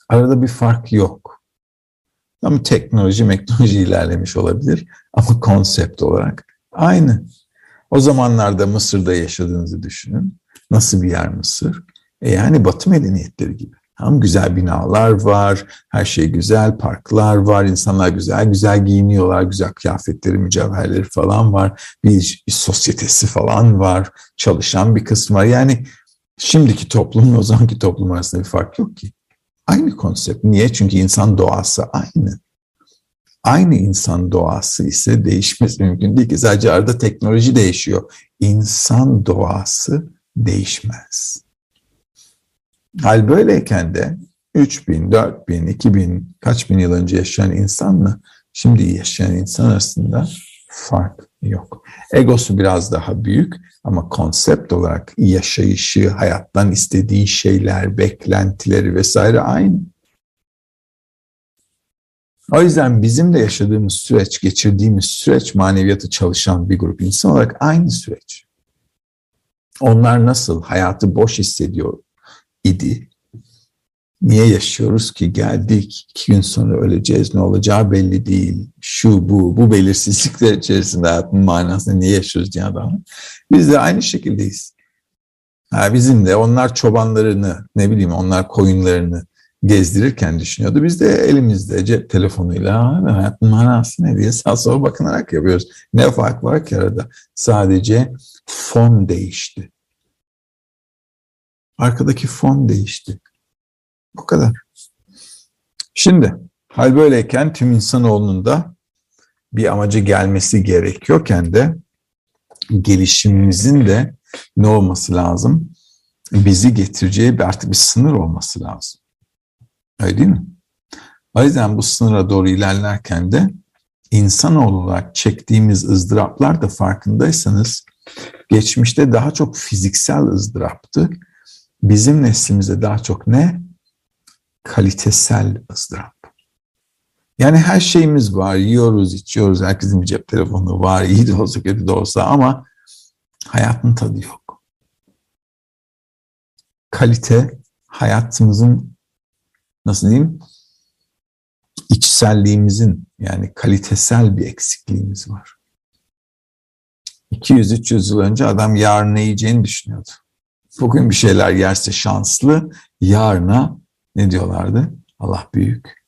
Arada bir fark yok. Ama teknoloji, teknoloji ilerlemiş olabilir ama konsept olarak aynı. O zamanlarda Mısır'da yaşadığınızı düşünün. Nasıl bir yer Mısır? E yani Batı medeniyetleri gibi. Tam güzel binalar var, her şey güzel, parklar var, insanlar güzel güzel giyiniyorlar, güzel kıyafetleri, mücevherleri falan var. Bir, bir sosyetesi falan var, çalışan bir kısmı var. Yani şimdiki toplumla o zamanki toplum arasında bir fark yok ki. Aynı konsept. Niye? Çünkü insan doğası aynı. Aynı insan doğası ise değişmesi mümkün değil ki. Sadece arada teknoloji değişiyor. İnsan doğası değişmez. Hal böyleyken de 3000, 4000, 2000 kaç bin yıl önce yaşayan insanla şimdi yaşayan insan arasında fark yok. Egosu biraz daha büyük ama konsept olarak yaşayışı, hayattan istediği şeyler, beklentileri vesaire aynı. O yüzden bizim de yaşadığımız süreç, geçirdiğimiz süreç maneviyatı çalışan bir grup insan olarak aynı süreç. Onlar nasıl hayatı boş hissediyor idi? Niye yaşıyoruz ki? Geldik, iki gün sonra öleceğiz, ne olacağı belli değil. Şu, bu, bu belirsizlikler içerisinde hayatın manasında niye yaşıyoruz diye adam. Biz de aynı şekildeyiz. Ha, bizim de onlar çobanlarını, ne bileyim onlar koyunlarını gezdirirken düşünüyordu. Biz de elimizde cep telefonuyla hayatın manası ne diye sağ sola bakınarak yapıyoruz. Ne fark var ki arada? Sadece fon değişti. Arkadaki fon değişti. Bu kadar. Şimdi hal böyleyken tüm insanoğlunun da bir amacı gelmesi gerekiyorken de gelişimimizin de ne olması lazım? Bizi getireceği bir artık bir sınır olması lazım. Öyle değil mi? O yüzden bu sınıra doğru ilerlerken de insanoğlu olarak çektiğimiz ızdıraplar da farkındaysanız geçmişte daha çok fiziksel ızdıraptı. Bizim neslimizde daha çok ne? Kalitesel ızdırap. Yani her şeyimiz var, yiyoruz, içiyoruz, herkesin bir cep telefonu var, iyi de olsa kötü de olsa ama hayatın tadı yok. Kalite hayatımızın nasıl diyeyim içselliğimizin yani kalitesel bir eksikliğimiz var. 200-300 yıl önce adam yarın ne yiyeceğini düşünüyordu. Bugün bir şeyler yerse şanslı, yarına ne diyorlardı? Allah büyük.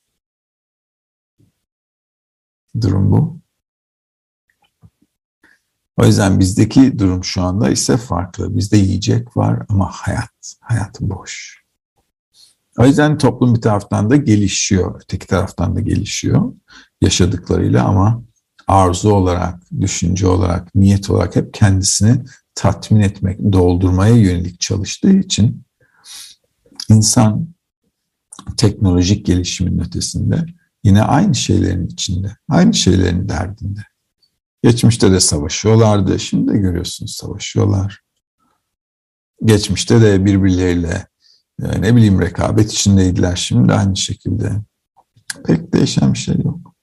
Durum bu. O yüzden bizdeki durum şu anda ise farklı. Bizde yiyecek var ama hayat, hayat boş. O yüzden toplum bir taraftan da gelişiyor, öteki taraftan da gelişiyor yaşadıklarıyla ama arzu olarak, düşünce olarak, niyet olarak hep kendisini tatmin etmek, doldurmaya yönelik çalıştığı için insan teknolojik gelişimin ötesinde yine aynı şeylerin içinde, aynı şeylerin derdinde. Geçmişte de savaşıyorlardı, şimdi de görüyorsunuz savaşıyorlar. Geçmişte de birbirleriyle e, ne bileyim rekabet içindeydiler, şimdi de aynı şekilde. Pek değişen bir şey yok.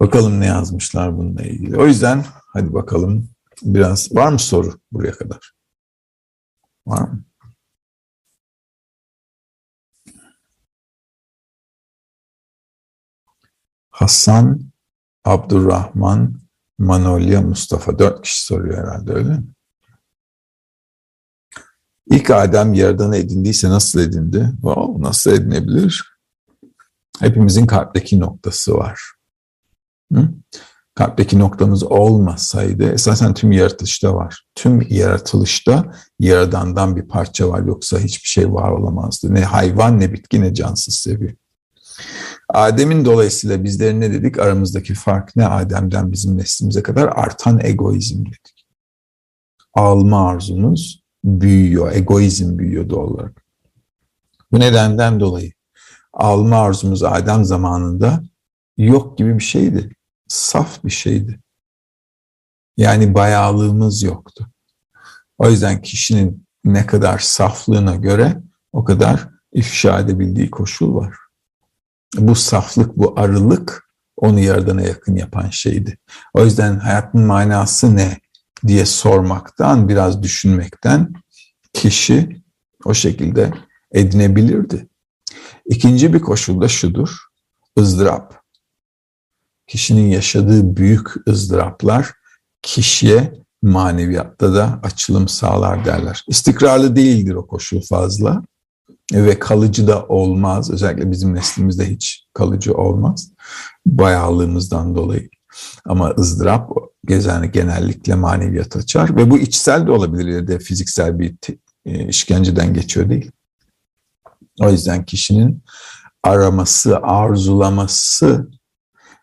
Bakalım ne yazmışlar bununla ilgili. O yüzden Hadi bakalım. Biraz var mı soru buraya kadar? Var mı? Hasan, Abdurrahman, Manolya, Mustafa. Dört kişi soruyor herhalde öyle mi? İlk Adem yerden edindiyse nasıl edindi? Wow, nasıl edinebilir? Hepimizin kalpteki noktası var. Hı? Kalpteki noktamız olmasaydı esasen tüm yaratılışta var. Tüm yaratılışta yaradandan bir parça var yoksa hiçbir şey var olamazdı. Ne hayvan ne bitki ne cansız seviye. Adem'in dolayısıyla bizlerin ne dedik? Aramızdaki fark ne? Adem'den bizim neslimize kadar artan egoizm dedik. Alma arzumuz büyüyor, egoizm büyüyor doğal olarak. Bu nedenden dolayı alma arzumuz Adem zamanında yok gibi bir şeydi. Saf bir şeydi. Yani bayağılığımız yoktu. O yüzden kişinin ne kadar saflığına göre o kadar ifşa edebildiği koşul var. Bu saflık, bu arılık onu Yaradan'a yakın yapan şeydi. O yüzden hayatın manası ne diye sormaktan, biraz düşünmekten kişi o şekilde edinebilirdi. İkinci bir koşul da şudur, ızdırap. Kişinin yaşadığı büyük ızdıraplar kişiye maneviyatta da açılım sağlar derler. İstikrarlı değildir o koşul fazla ve kalıcı da olmaz. Özellikle bizim neslimizde hiç kalıcı olmaz. Bayağılığımızdan dolayı. Ama ızdırap gezeni genellikle maneviyat açar ve bu içsel de olabilir ya da fiziksel bir e, işkenceden geçiyor değil. O yüzden kişinin araması, arzulaması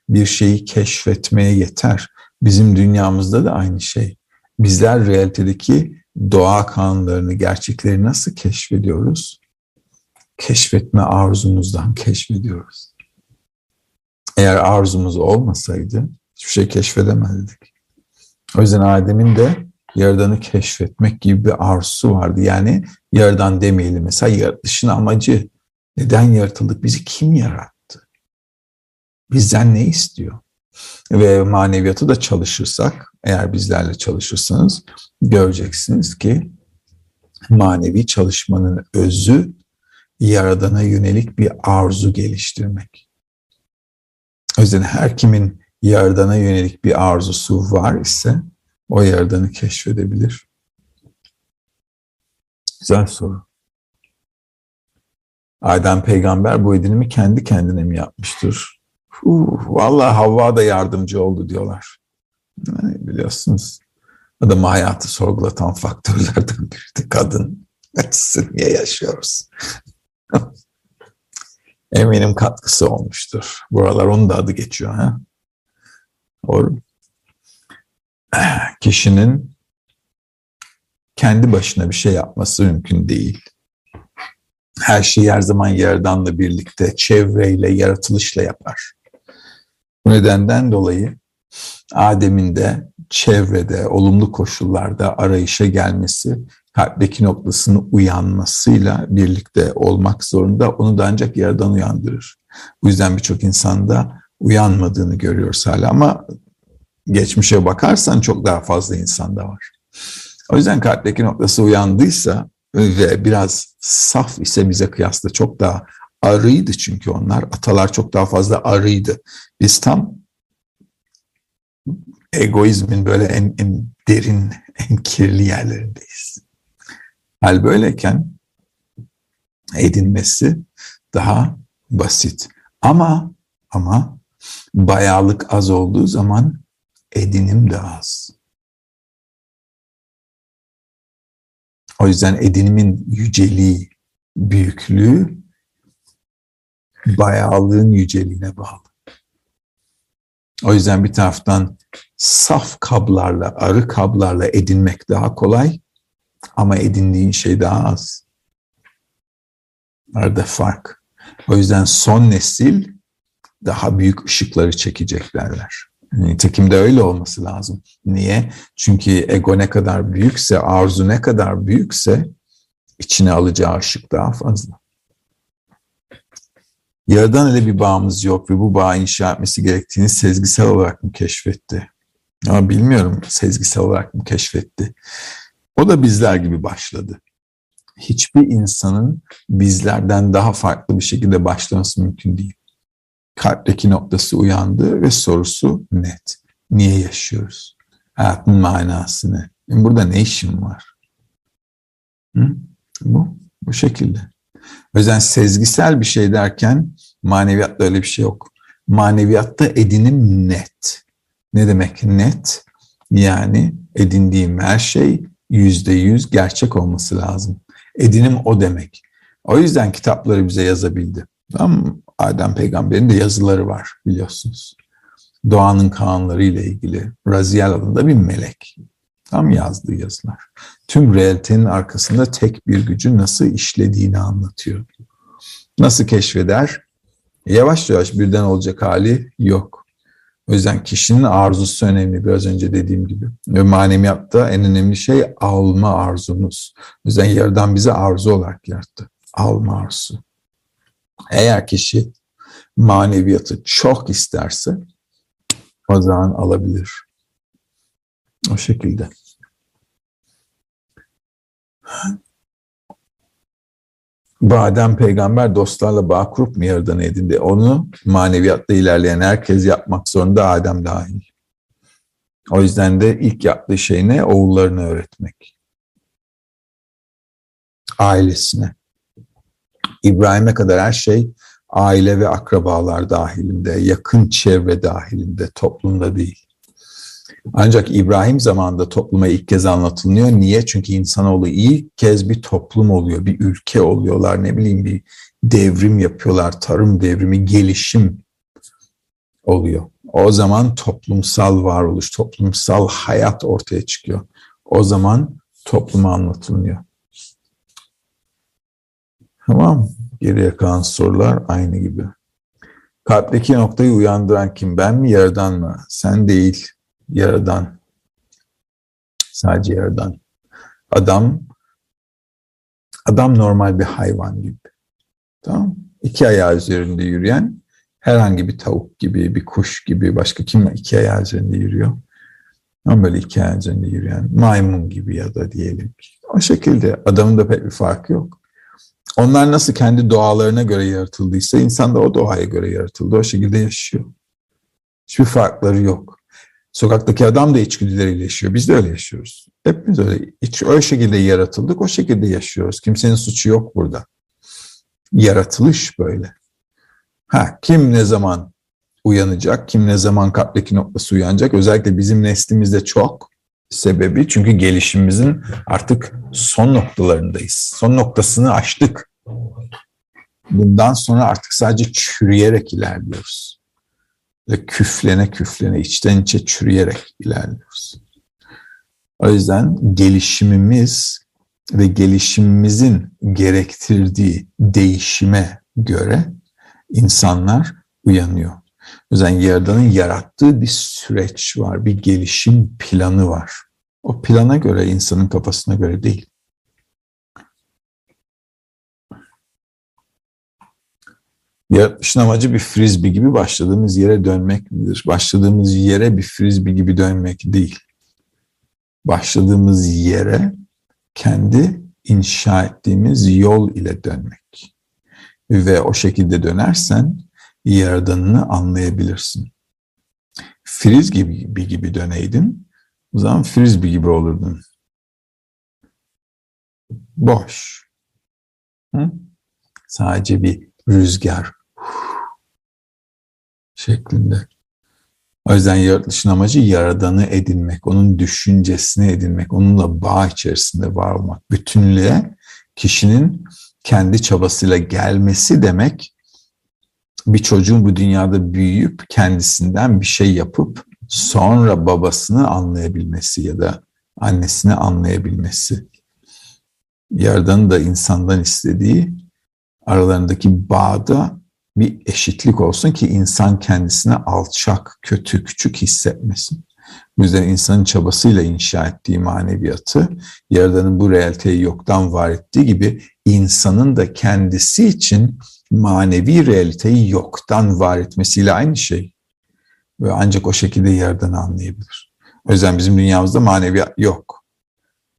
bir şeyi keşfetmeye yeter. Bizim dünyamızda da aynı şey. Bizler realitedeki doğa kanunlarını, gerçekleri nasıl keşfediyoruz? Keşfetme arzumuzdan keşfediyoruz. Eğer arzumuz olmasaydı hiçbir şey keşfedemezdik. O yüzden Adem'in de Yaradan'ı keşfetmek gibi bir arzusu vardı. Yani Yaradan demeyelim mesela yaratılışın amacı. Neden yaratıldık? Bizi kim yarattı? Bizden ne istiyor? Ve maneviyatı da çalışırsak, eğer bizlerle çalışırsanız göreceksiniz ki manevi çalışmanın özü Yaradan'a yönelik bir arzu geliştirmek. O yüzden her kimin Yaradan'a yönelik bir arzusu var ise o Yaradan'ı keşfedebilir. Güzel soru. Adem peygamber bu edinimi kendi kendine mi yapmıştır? Vallahi Havva da yardımcı oldu diyorlar. Yani biliyorsunuz adam hayatı sorgulatan faktörlerden biri de kadın. Açısı niye yaşıyoruz? Eminim katkısı olmuştur. Buralar onun da adı geçiyor. Ha? Doğru. Kişinin kendi başına bir şey yapması mümkün değil. Her şeyi her zaman yaradanla birlikte, çevreyle, yaratılışla yapar. Bu nedenden dolayı Adem'in de çevrede, olumlu koşullarda arayışa gelmesi, kalpteki noktasının uyanmasıyla birlikte olmak zorunda. Onu da ancak yaradan uyandırır. Bu yüzden birçok insanda uyanmadığını görüyoruz hala ama geçmişe bakarsan çok daha fazla insanda var. O yüzden kalpteki noktası uyandıysa ve biraz saf ise bize kıyasla çok daha arıydı çünkü onlar. Atalar çok daha fazla arıydı. Biz tam egoizmin böyle en, en derin, en kirli yerlerindeyiz. Hal böyleyken edinmesi daha basit. Ama ama bayağılık az olduğu zaman edinim de az. O yüzden edinimin yüceliği, büyüklüğü bayağılığın yüceliğine bağlı. O yüzden bir taraftan saf kablarla, arı kablarla edinmek daha kolay ama edindiğin şey daha az. Arada fark. O yüzden son nesil daha büyük ışıkları çekecek derler. Nitekim de öyle olması lazım. Niye? Çünkü ego ne kadar büyükse, arzu ne kadar büyükse içine alacağı ışık daha fazla. Yaradan ile bir bağımız yok ve bu bağı inşa etmesi gerektiğini sezgisel olarak mı keşfetti? Ama bilmiyorum sezgisel olarak mı keşfetti. O da bizler gibi başladı. Hiçbir insanın bizlerden daha farklı bir şekilde başlaması mümkün değil. Kalpteki noktası uyandı ve sorusu net. Niye yaşıyoruz? Hayatın manası ne? Burada ne işim var? Hı? Bu, bu şekilde. O yüzden sezgisel bir şey derken maneviyatta öyle bir şey yok. Maneviyatta edinim net. Ne demek net? Yani edindiğim her şey yüzde yüz gerçek olması lazım. Edinim o demek. O yüzden kitapları bize yazabildi. Tamam Adem peygamberin de yazıları var biliyorsunuz. Doğanın kanunları ile ilgili Raziel adında bir melek. Tam yazdığı yazılar. Tüm realitenin arkasında tek bir gücün nasıl işlediğini anlatıyor. Nasıl keşfeder? Yavaş yavaş birden olacak hali yok. O yüzden kişinin arzusu önemli biraz önce dediğim gibi. Ve maneviyatta en önemli şey alma arzumuz. O yüzden yerden bize arzu olarak yarattı. Alma arzusu. Eğer kişi maneviyatı çok isterse o zaman alabilir. O şekilde. Badem peygamber dostlarla bağ kurup mu yaradan edindi? Onu maneviyatta ilerleyen herkes yapmak zorunda Adem dahil. O yüzden de ilk yaptığı şey ne? Oğullarını öğretmek. Ailesine. İbrahim'e kadar her şey aile ve akrabalar dahilinde, yakın çevre dahilinde, toplumda değil. Ancak İbrahim zamanında topluma ilk kez anlatılıyor. Niye? Çünkü insanoğlu ilk kez bir toplum oluyor, bir ülke oluyorlar, ne bileyim bir devrim yapıyorlar, tarım devrimi, gelişim oluyor. O zaman toplumsal varoluş, toplumsal hayat ortaya çıkıyor. O zaman topluma anlatılıyor. Tamam. Geriye kalan sorular aynı gibi. Kalpteki noktayı uyandıran kim? Ben mi, yaradan mı? Sen değil yaradan. Sadece yaradan. Adam adam normal bir hayvan gibi. Tamam İki ayağı üzerinde yürüyen herhangi bir tavuk gibi, bir kuş gibi, başka kim iki ayağı üzerinde yürüyor? Ama böyle iki ayağı üzerinde yürüyen maymun gibi ya da diyelim ki. O şekilde adamın da pek bir farkı yok. Onlar nasıl kendi doğalarına göre yaratıldıysa insan da o doğaya göre yaratıldı. O şekilde yaşıyor. Hiçbir farkları yok. Sokaktaki adam da içgüdüleriyle yaşıyor. Biz de öyle yaşıyoruz. Hepimiz öyle. Hiç öyle şekilde yaratıldık, o şekilde yaşıyoruz. Kimsenin suçu yok burada. Yaratılış böyle. Ha, kim ne zaman uyanacak, kim ne zaman kalpteki noktası uyanacak? Özellikle bizim neslimizde çok sebebi çünkü gelişimimizin artık son noktalarındayız. Son noktasını aştık. Bundan sonra artık sadece çürüyerek ilerliyoruz ve küflene küflene içten içe çürüyerek ilerliyoruz. O yüzden gelişimimiz ve gelişimimizin gerektirdiği değişime göre insanlar uyanıyor. O yüzden Yaradan'ın yarattığı bir süreç var, bir gelişim planı var. O plana göre, insanın kafasına göre değil. Yaratmışın amacı bir frisbee gibi başladığımız yere dönmek midir? Başladığımız yere bir frisbee gibi dönmek değil. Başladığımız yere kendi inşa ettiğimiz yol ile dönmek. Ve o şekilde dönersen yaradanını anlayabilirsin. Frisbee gibi, gibi döneydin, o zaman frisbee gibi olurdun. Boş. Hı? Sadece bir rüzgar şeklinde. O yüzden yaratılışın amacı yaradanı edinmek, onun düşüncesini edinmek, onunla bağ içerisinde var olmak. Bütünlüğe kişinin kendi çabasıyla gelmesi demek bir çocuğun bu dünyada büyüyüp kendisinden bir şey yapıp sonra babasını anlayabilmesi ya da annesini anlayabilmesi. Yaradanın da insandan istediği aralarındaki bağda bir eşitlik olsun ki insan kendisine alçak, kötü, küçük hissetmesin. Bu yüzden insanın çabasıyla inşa ettiği maneviyatı, Yaradan'ın bu realiteyi yoktan var ettiği gibi insanın da kendisi için manevi realiteyi yoktan var etmesiyle aynı şey. Ve ancak o şekilde Yaradan'ı anlayabilir. O yüzden bizim dünyamızda maneviyat yok.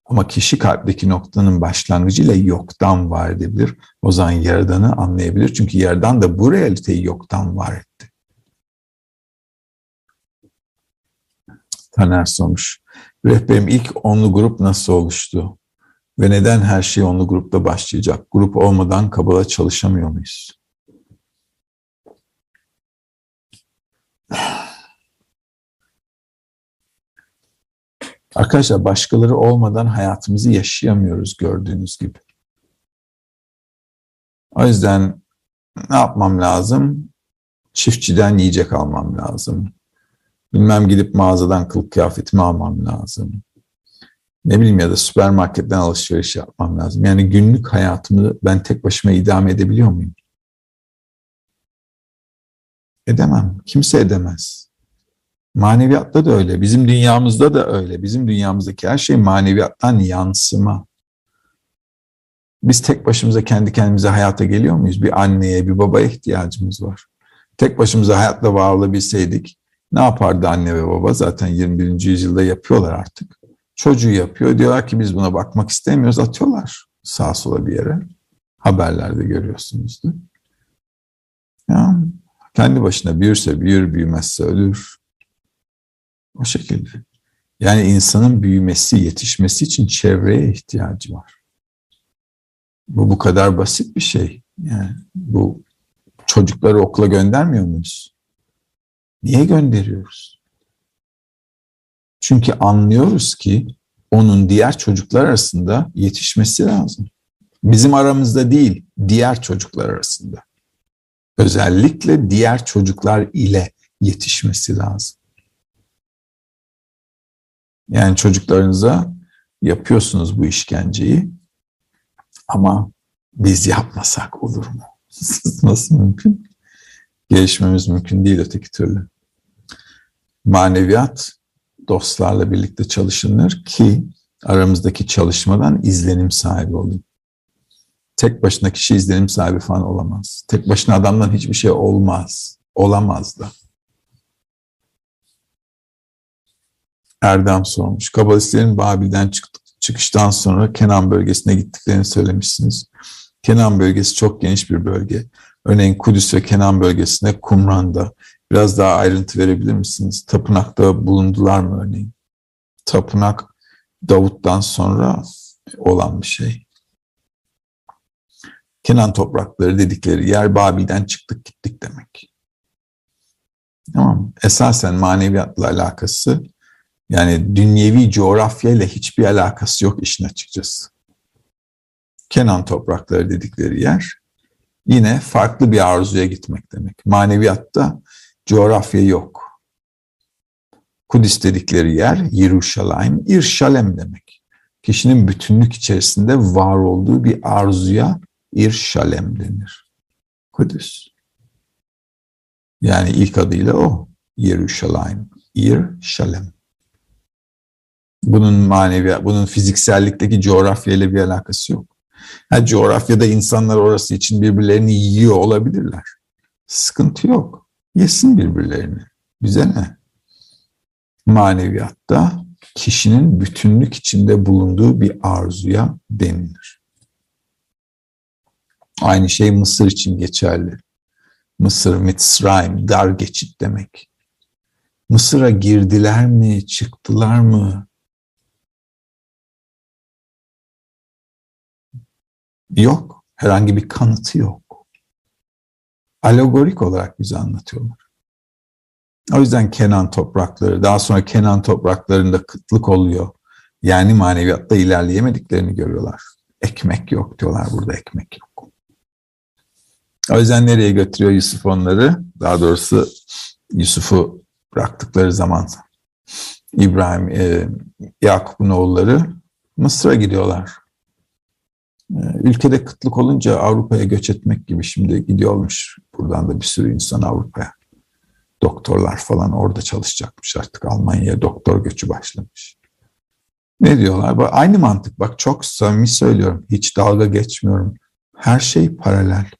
Ama kişi kalpteki noktanın başlangıcıyla yoktan var edebilir. O zaman Yaradan'ı anlayabilir. Çünkü Yaradan da bu realiteyi yoktan var etti. Taner sormuş. Rehberim ilk onlu grup nasıl oluştu? Ve neden her şey onlu grupta başlayacak? Grup olmadan kabala çalışamıyor muyuz? Arkadaşlar başkaları olmadan hayatımızı yaşayamıyoruz gördüğünüz gibi. O yüzden ne yapmam lazım? Çiftçiden yiyecek almam lazım. Bilmem gidip mağazadan kılık kıyafetimi almam lazım. Ne bileyim ya da süpermarketten alışveriş yapmam lazım. Yani günlük hayatımı ben tek başıma idame edebiliyor muyum? Edemem. Kimse edemez. Maneviyatta da öyle. Bizim dünyamızda da öyle. Bizim dünyamızdaki her şey maneviyattan yansıma. Biz tek başımıza kendi kendimize hayata geliyor muyuz? Bir anneye, bir babaya ihtiyacımız var. Tek başımıza hayatta var olabilseydik ne yapardı anne ve baba? Zaten 21. yüzyılda yapıyorlar artık. Çocuğu yapıyor. Diyorlar ki biz buna bakmak istemiyoruz. Atıyorlar sağa sola bir yere. Haberlerde görüyorsunuzdur. Ya, kendi başına büyürse büyür, büyümezse ölür. O şekilde. Yani insanın büyümesi, yetişmesi için çevreye ihtiyacı var. Bu bu kadar basit bir şey. Yani bu çocukları okula göndermiyor muyuz? Niye gönderiyoruz? Çünkü anlıyoruz ki onun diğer çocuklar arasında yetişmesi lazım. Bizim aramızda değil, diğer çocuklar arasında. Özellikle diğer çocuklar ile yetişmesi lazım. Yani çocuklarınıza yapıyorsunuz bu işkenceyi ama biz yapmasak olur mu? Nasıl mümkün? Gelişmemiz mümkün değil öteki türlü. Maneviyat dostlarla birlikte çalışılır ki aramızdaki çalışmadan izlenim sahibi olun. Tek başına kişi izlenim sahibi falan olamaz. Tek başına adamdan hiçbir şey olmaz. Olamaz da. Erdem sormuş. Kabalistlerin Babil'den çıktık, çıkıştan sonra Kenan bölgesine gittiklerini söylemişsiniz. Kenan bölgesi çok geniş bir bölge. Örneğin Kudüs ve Kenan bölgesine Kumran'da. Biraz daha ayrıntı verebilir misiniz? Tapınakta bulundular mı örneğin? Tapınak Davut'tan sonra olan bir şey. Kenan toprakları dedikleri yer Babil'den çıktık gittik demek. Tamam. Esasen maneviyatla alakası yani dünyevi coğrafyayla hiçbir alakası yok işin açıkçası. Kenan toprakları dedikleri yer yine farklı bir arzuya gitmek demek. Maneviyatta coğrafya yok. Kudüs dedikleri yer Yeruşalayim, İrşalem demek. Kişinin bütünlük içerisinde var olduğu bir arzuya İrşalem denir. Kudüs. Yani ilk adıyla o. Yeruşalayim, İrşalem. Bunun manevi, bunun fiziksellikteki coğrafyayla bir alakası yok. Ha, coğrafyada insanlar orası için birbirlerini yiyor olabilirler. Sıkıntı yok. Yesin birbirlerini. Bize ne? Maneviyatta kişinin bütünlük içinde bulunduğu bir arzuya denilir. Aynı şey Mısır için geçerli. Mısır, Mitzrayim, dar geçit demek. Mısır'a girdiler mi, çıktılar mı? Yok. Herhangi bir kanıtı yok. Alegorik olarak bize anlatıyorlar. O yüzden Kenan toprakları, daha sonra Kenan topraklarında kıtlık oluyor. Yani maneviyatta ilerleyemediklerini görüyorlar. Ekmek yok diyorlar burada ekmek yok. O yüzden nereye götürüyor Yusuf onları? Daha doğrusu Yusuf'u bıraktıkları zaman İbrahim, e, Yakup'un oğulları Mısır'a gidiyorlar. E, ülkede kıtlık olunca Avrupa'ya göç etmek gibi şimdi gidiyormuş. Buradan da bir sürü insan Avrupa'ya. Doktorlar falan orada çalışacakmış artık. Almanya'ya doktor göçü başlamış. Ne diyorlar? Aynı mantık bak çok samimi söylüyorum. Hiç dalga geçmiyorum. Her şey paralel.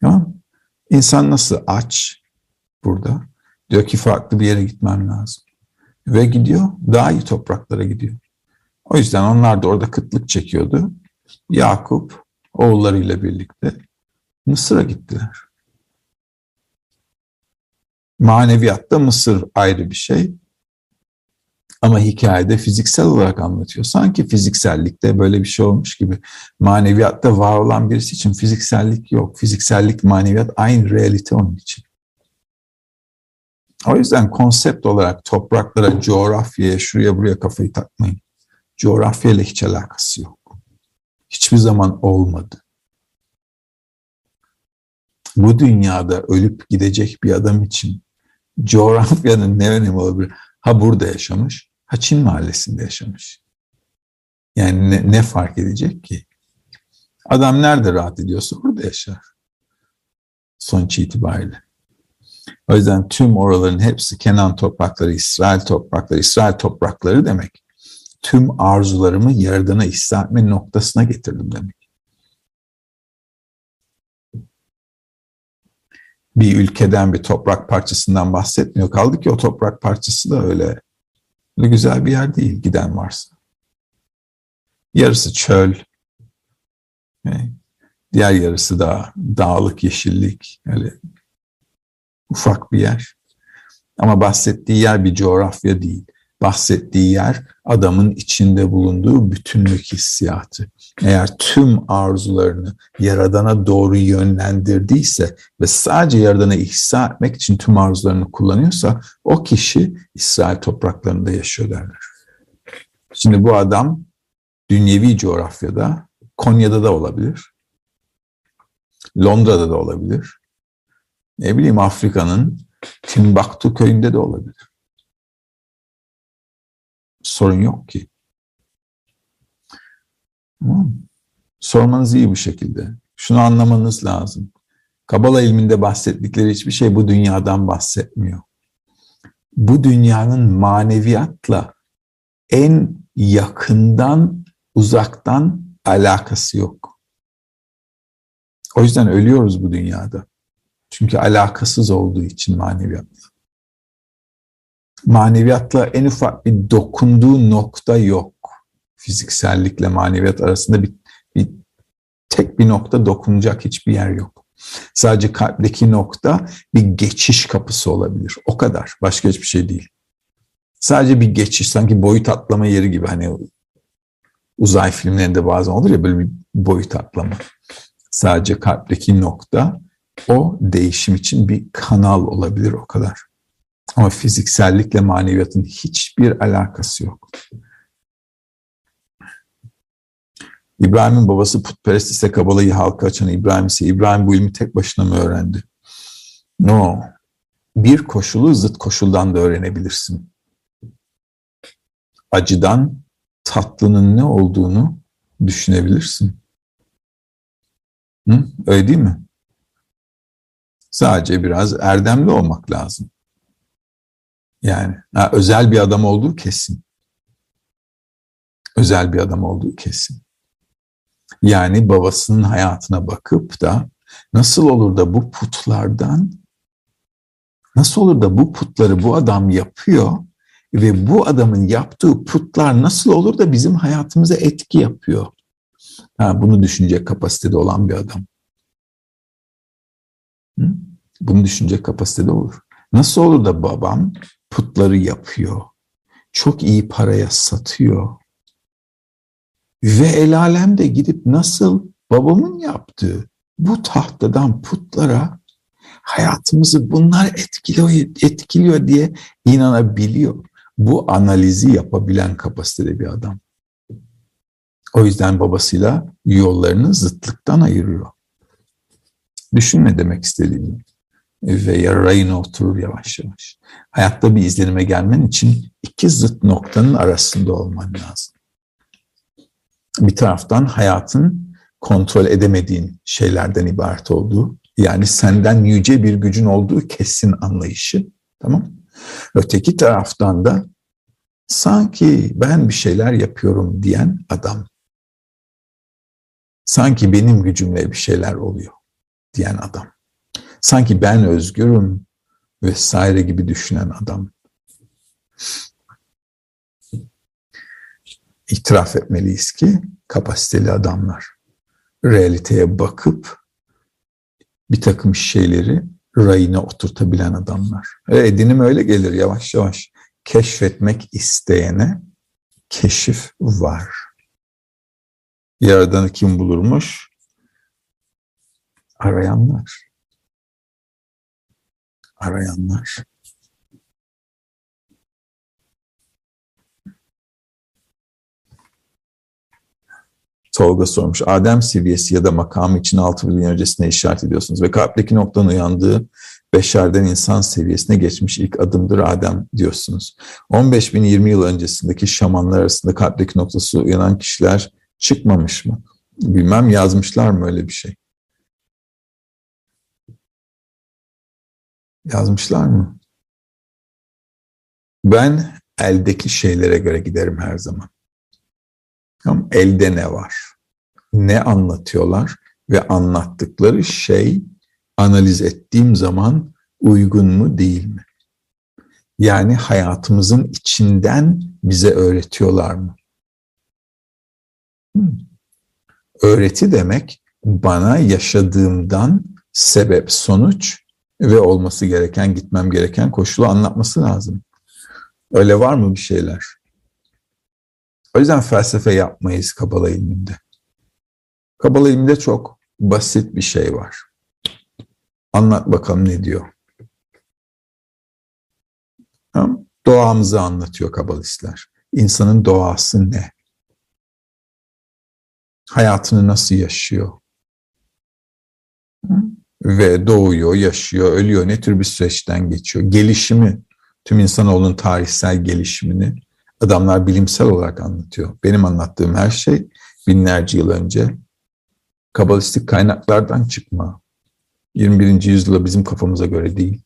Tamam İnsan nasıl aç burada? Diyor ki farklı bir yere gitmem lazım. Ve gidiyor, daha iyi topraklara gidiyor. O yüzden onlar da orada kıtlık çekiyordu. Yakup oğullarıyla birlikte Mısır'a gittiler. Maneviyatta Mısır ayrı bir şey. Ama hikayede fiziksel olarak anlatıyor. Sanki fiziksellikte böyle bir şey olmuş gibi. Maneviyatta var olan birisi için fiziksellik yok. Fiziksellik, maneviyat aynı realite onun için. O yüzden konsept olarak topraklara, coğrafyaya, şuraya buraya kafayı takmayın. Coğrafyayla hiç alakası yok. Hiçbir zaman olmadı. Bu dünyada ölüp gidecek bir adam için coğrafyanın ne önemi olabilir? Ha burada yaşamış, ha Çin mahallesinde yaşamış. Yani ne, ne fark edecek ki? Adam nerede rahat ediyorsa orada yaşar. Sonuç itibariyle. O yüzden tüm oraların hepsi Kenan toprakları, İsrail toprakları, İsrail toprakları demek. Tüm arzularımı Yaradan'a ihsa etme noktasına getirdim demek. bir ülkeden bir toprak parçasından bahsetmiyor. Kaldı ki o toprak parçası da öyle, öyle güzel bir yer değil giden varsa. Yarısı çöl, diğer yarısı da dağlık, yeşillik, öyle ufak bir yer. Ama bahsettiği yer bir coğrafya değil bahsettiği yer adamın içinde bulunduğu bütünlük hissiyatı. Eğer tüm arzularını Yaradan'a doğru yönlendirdiyse ve sadece Yaradan'a ihsa etmek için tüm arzularını kullanıyorsa o kişi İsrail topraklarında yaşıyor derler. Şimdi bu adam dünyevi coğrafyada, Konya'da da olabilir, Londra'da da olabilir, ne bileyim Afrika'nın Timbuktu köyünde de olabilir sorun yok ki. Tamam Sormanız iyi bu şekilde. Şunu anlamanız lazım. Kabala ilminde bahsettikleri hiçbir şey bu dünyadan bahsetmiyor. Bu dünyanın maneviyatla en yakından, uzaktan alakası yok. O yüzden ölüyoruz bu dünyada. Çünkü alakasız olduğu için maneviyat maneviyatla en ufak bir dokunduğu nokta yok. Fiziksellikle maneviyat arasında bir, bir tek bir nokta dokunacak hiçbir yer yok. Sadece kalpteki nokta bir geçiş kapısı olabilir. O kadar. Başka hiçbir şey değil. Sadece bir geçiş. Sanki boyut atlama yeri gibi. Hani uzay filmlerinde bazen olur ya böyle bir boyut atlama. Sadece kalpteki nokta o değişim için bir kanal olabilir o kadar. Ama fiziksellikle maneviyatın hiçbir alakası yok. İbrahim'in babası putperest ise Kabala'yı halka açan İbrahim ise İbrahim bu ilmi tek başına mı öğrendi? No. Bir koşulu zıt koşuldan da öğrenebilirsin. Acıdan tatlının ne olduğunu düşünebilirsin. Hı? Öyle değil mi? Sadece biraz erdemli olmak lazım. Yani ha, özel bir adam olduğu kesin. Özel bir adam olduğu kesin. Yani babasının hayatına bakıp da nasıl olur da bu putlardan nasıl olur da bu putları bu adam yapıyor ve bu adamın yaptığı putlar nasıl olur da bizim hayatımıza etki yapıyor? Ha, bunu düşünecek kapasitede olan bir adam. Hı? Bunu düşünecek kapasitede olur. Nasıl olur da babam putları yapıyor. Çok iyi paraya satıyor. Ve el alem de gidip nasıl babamın yaptığı bu tahtadan putlara hayatımızı bunlar etkiliyor, etkiliyor diye inanabiliyor. Bu analizi yapabilen kapasitede bir adam. O yüzden babasıyla yollarını zıtlıktan ayırıyor. Düşünme demek istediğim ve yarayına oturur yavaş yavaş. Hayatta bir izlenime gelmen için iki zıt noktanın arasında olman lazım. Bir taraftan hayatın kontrol edemediğin şeylerden ibaret olduğu, yani senden yüce bir gücün olduğu kesin anlayışı, tamam Öteki taraftan da sanki ben bir şeyler yapıyorum diyen adam. Sanki benim gücümle bir şeyler oluyor diyen adam sanki ben özgürüm vesaire gibi düşünen adam. itiraf etmeliyiz ki kapasiteli adamlar. Realiteye bakıp bir takım şeyleri rayına oturtabilen adamlar. Ve edinim öyle gelir yavaş yavaş. Keşfetmek isteyene keşif var. Yaradanı kim bulurmuş? Arayanlar. Arayanlar. Tolga sormuş. Adem seviyesi ya da makamı için 6 bin öncesine işaret ediyorsunuz ve kalpteki noktanın uyandığı beşerden insan seviyesine geçmiş ilk adımdır Adem diyorsunuz. 15 bin 20 yıl öncesindeki şamanlar arasında kalpteki noktası uyanan kişiler çıkmamış mı? Bilmem yazmışlar mı öyle bir şey? Yazmışlar mı? Ben eldeki şeylere göre giderim her zaman. Tamam, elde ne var? Ne anlatıyorlar? Ve anlattıkları şey analiz ettiğim zaman uygun mu değil mi? Yani hayatımızın içinden bize öğretiyorlar mı? Hmm. Öğreti demek bana yaşadığımdan sebep sonuç ve olması gereken gitmem gereken koşulu anlatması lazım. Öyle var mı bir şeyler? O yüzden felsefe yapmayız Kabala ilminde. Kabala ilminde çok basit bir şey var. Anlat bakalım ne diyor. Doğamızı anlatıyor kabalistler. İnsanın doğası ne? Hayatını nasıl yaşıyor? Ve doğuyor, yaşıyor, ölüyor. Ne tür bir süreçten geçiyor? Gelişimi, tüm insanoğlunun tarihsel gelişimini adamlar bilimsel olarak anlatıyor. Benim anlattığım her şey binlerce yıl önce kabalistik kaynaklardan çıkma. 21. yüzyılda bizim kafamıza göre değil.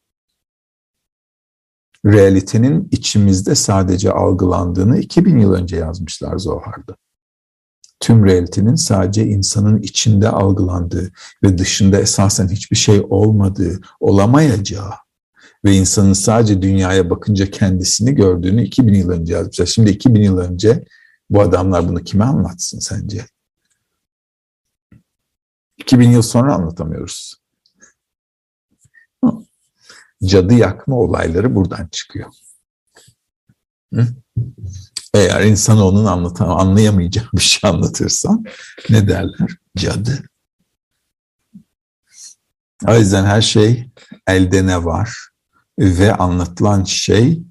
Realitenin içimizde sadece algılandığını 2000 yıl önce yazmışlar Zohar'da. Tüm realitenin sadece insanın içinde algılandığı ve dışında esasen hiçbir şey olmadığı, olamayacağı ve insanın sadece dünyaya bakınca kendisini gördüğünü 2000 yıl önce yazmışlar. Şimdi 2000 yıl önce bu adamlar bunu kime anlatsın sence? 2000 yıl sonra anlatamıyoruz. Cadı yakma olayları buradan çıkıyor. Hı? Eğer insan onun anlatan, anlayamayacağı bir şey anlatırsan ne derler? Cadı. O yüzden her şey elde ne var ve anlatılan şey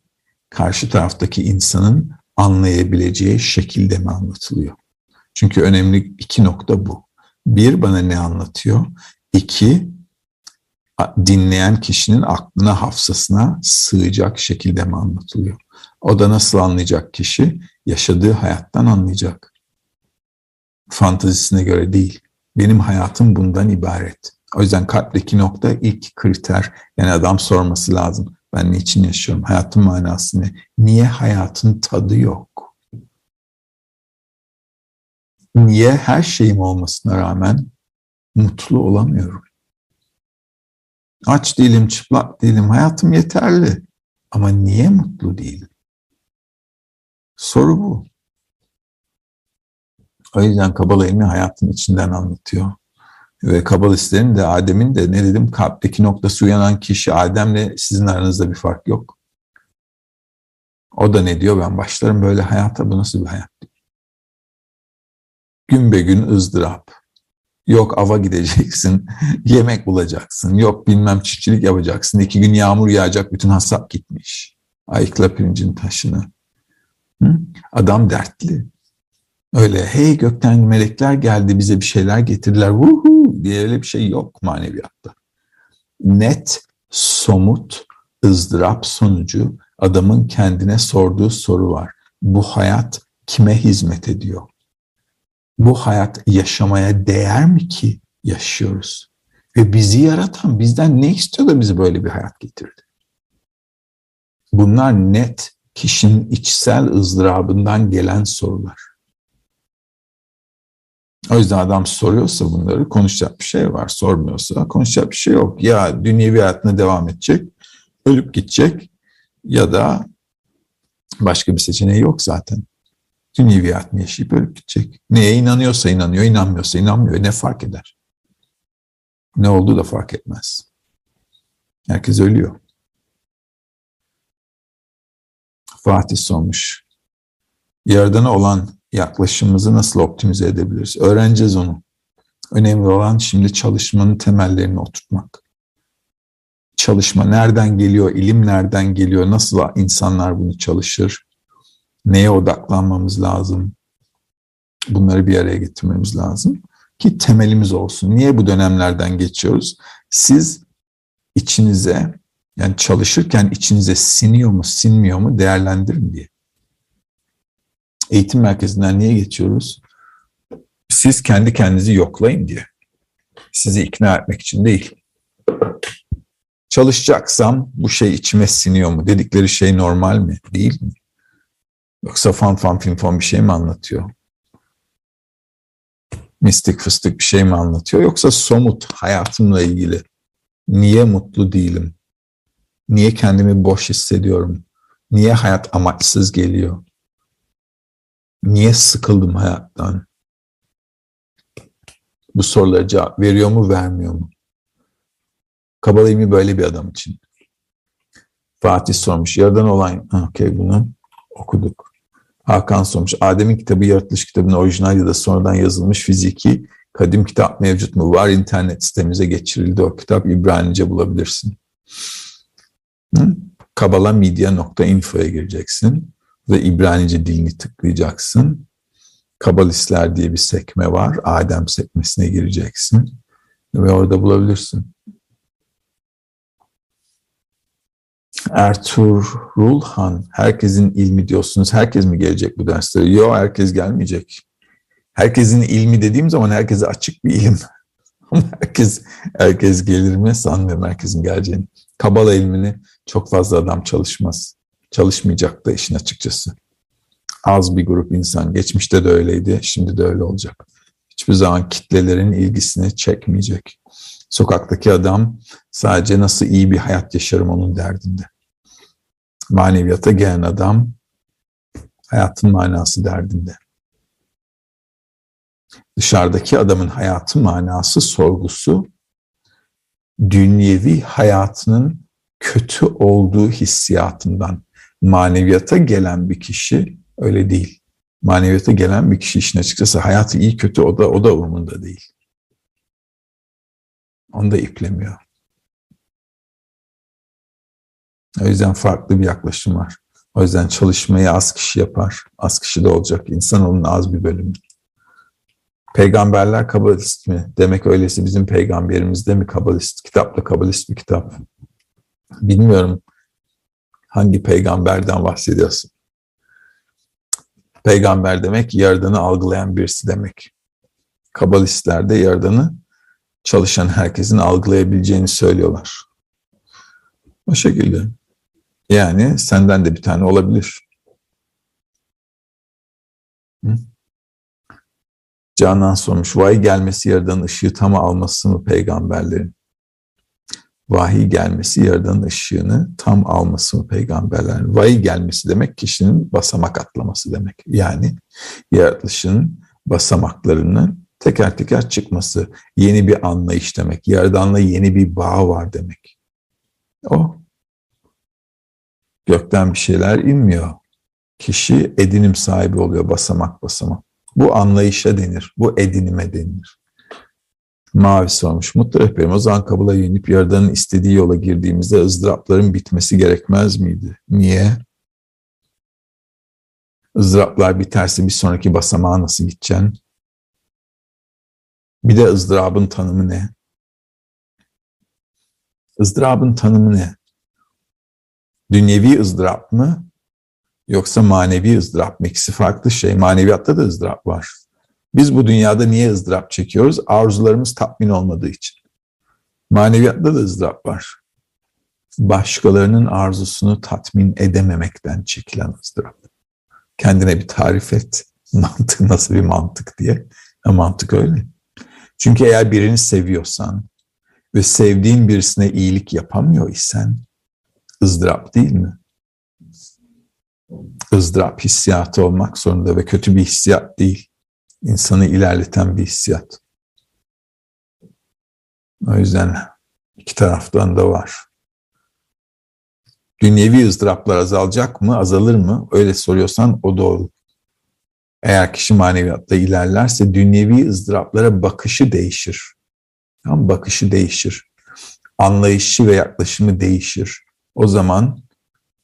karşı taraftaki insanın anlayabileceği şekilde mi anlatılıyor? Çünkü önemli iki nokta bu. Bir, bana ne anlatıyor? İki, dinleyen kişinin aklına, hafızasına sığacak şekilde mi anlatılıyor? O da nasıl anlayacak kişi? Yaşadığı hayattan anlayacak. Fantazisine göre değil. Benim hayatım bundan ibaret. O yüzden kalpteki nokta ilk kriter. Yani adam sorması lazım. Ben niçin yaşıyorum? Hayatın manası ne? Niye hayatın tadı yok? Niye her şeyim olmasına rağmen mutlu olamıyorum? Aç değilim, çıplak değilim. Hayatım yeterli. Ama niye mutlu değilim? Soru bu. O yüzden Kabala ilmi hayatın içinden anlatıyor. Ve Kabalistlerin de Adem'in de ne dedim kalpteki noktası uyanan kişi Adem'le sizin aranızda bir fark yok. O da ne diyor ben başlarım böyle hayata bu nasıl bir hayat. Gün be gün ızdırap. Yok ava gideceksin, yemek bulacaksın. Yok bilmem çiftçilik yapacaksın. İki gün yağmur yağacak, bütün hasap gitmiş. Ayıkla pirincin taşını. Adam dertli. Öyle hey gökten melekler geldi bize bir şeyler getirdiler. Vuhu diye öyle bir şey yok maneviyatta. Net, somut, ızdırap sonucu adamın kendine sorduğu soru var. Bu hayat kime hizmet ediyor? bu hayat yaşamaya değer mi ki yaşıyoruz? Ve bizi yaratan bizden ne istiyor da bizi böyle bir hayat getirdi? Bunlar net kişinin içsel ızdırabından gelen sorular. O yüzden adam soruyorsa bunları konuşacak bir şey var. Sormuyorsa konuşacak bir şey yok. Ya dünyevi hayatına devam edecek, ölüp gidecek ya da başka bir seçeneği yok zaten. Dünyeviyatını yaşayıp ölüp gidecek. Neye inanıyorsa inanıyor, inanmıyorsa inanmıyor. Ne fark eder? Ne olduğu da fark etmez. Herkes ölüyor. Fatih sormuş. Yaradan'a olan yaklaşımımızı nasıl optimize edebiliriz? Öğreneceğiz onu. Önemli olan şimdi çalışmanın temellerini oturtmak. Çalışma nereden geliyor, ilim nereden geliyor, nasıl insanlar bunu çalışır, neye odaklanmamız lazım, bunları bir araya getirmemiz lazım ki temelimiz olsun. Niye bu dönemlerden geçiyoruz? Siz içinize yani çalışırken içinize siniyor mu, sinmiyor mu değerlendirin diye. Eğitim merkezinden niye geçiyoruz? Siz kendi kendinizi yoklayın diye. Sizi ikna etmek için değil. Çalışacaksam bu şey içime siniyor mu? Dedikleri şey normal mi? Değil mi? Yoksa fan fan film fan bir şey mi anlatıyor? Mistik fıstık bir şey mi anlatıyor? Yoksa somut hayatımla ilgili niye mutlu değilim? Niye kendimi boş hissediyorum? Niye hayat amaçsız geliyor? Niye sıkıldım hayattan? Bu sorulara cevap veriyor mu, vermiyor mu? Kabala böyle bir adam için. Fatih sormuş. Yaradan olan, okey bunu okuduk. Hakan sormuş. Adem'in kitabı yaratılış kitabının orijinal ya da sonradan yazılmış fiziki kadim kitap mevcut mu? Var internet sitemize geçirildi o kitap. İbranice bulabilirsin. Kabalamedia.info'ya gireceksin ve İbranice dilini tıklayacaksın. Kabalistler diye bir sekme var. Adem sekmesine gireceksin ve orada bulabilirsin. Ertuğrul Han, herkesin ilmi diyorsunuz. Herkes mi gelecek bu derslere? Yok, herkes gelmeyecek. Herkesin ilmi dediğim zaman herkese açık bir ilim. Ama herkes, herkes gelir mi sanmıyorum herkesin geleceğini. Kabala ilmini çok fazla adam çalışmaz. Çalışmayacak da işin açıkçası. Az bir grup insan. Geçmişte de öyleydi, şimdi de öyle olacak. Hiçbir zaman kitlelerin ilgisini çekmeyecek. Sokaktaki adam sadece nasıl iyi bir hayat yaşarım onun derdinde. Maneviyata gelen adam hayatın manası derdinde. Dışarıdaki adamın hayatın manası sorgusu dünyevi hayatının kötü olduğu hissiyatından maneviyata gelen bir kişi öyle değil. Maneviyata gelen bir kişi işin açıkçası hayatı iyi kötü o da o da umurunda değil. Onu da iplemiyor. O yüzden farklı bir yaklaşım var. O yüzden çalışmayı az kişi yapar. Az kişi de olacak. İnsanoğlunun az bir bölümü. Peygamberler kabalist mi? Demek öyleyse bizim peygamberimiz de mi kabalist? Kitap da kabalist bir kitap. Bilmiyorum hangi peygamberden bahsediyorsun. Peygamber demek yaradanı algılayan birisi demek. Kabalistler de yaradanı çalışan herkesin algılayabileceğini söylüyorlar. O şekilde. Yani senden de bir tane olabilir. Hı? Canan sormuş, vahiy gelmesi yaradan ışığı tam alması mı peygamberlerin? Vahiy gelmesi yaradan ışığını tam alması mı peygamberlerin? Vahiy gelmesi demek kişinin basamak atlaması demek. Yani yaratılışın basamaklarının teker teker çıkması, yeni bir anlayış demek. Yaradanla yeni bir bağ var demek. O. Gökten bir şeyler inmiyor. Kişi edinim sahibi oluyor basamak basamak. Bu anlayışa denir, bu edinime denir. Mavi sormuş, mutlu rehberim o zaman kabula yenip Yaradan'ın istediği yola girdiğimizde ızdırapların bitmesi gerekmez miydi? Niye? ızdıraplar biterse bir sonraki basamağa nasıl gideceksin? Bir de ızdırabın tanımı ne? ızdırabın tanımı ne? Dünyevi ızdırap mı? Yoksa manevi ızdırap mı? İkisi farklı şey. Maneviyatta da ızdırap var. Biz bu dünyada niye ızdırap çekiyoruz? Arzularımız tatmin olmadığı için. Maneviyatta da ızdırap var. Başkalarının arzusunu tatmin edememekten çekilen ızdırap. Kendine bir tarif et. Mantık nasıl bir mantık diye. Ya mantık öyle. Çünkü eğer birini seviyorsan ve sevdiğin birisine iyilik yapamıyor isen ızdırap değil mi? ızdırap hissiyatı olmak zorunda ve kötü bir hissiyat değil. İnsanı ilerleten bir hissiyat. O yüzden iki taraftan da var. Dünyevi ızdıraplar azalacak mı, azalır mı? Öyle soruyorsan o doğru. Eğer kişi maneviyatta ilerlerse dünyevi ızdıraplara bakışı değişir. Tamam, bakışı değişir. Anlayışı ve yaklaşımı değişir. O zaman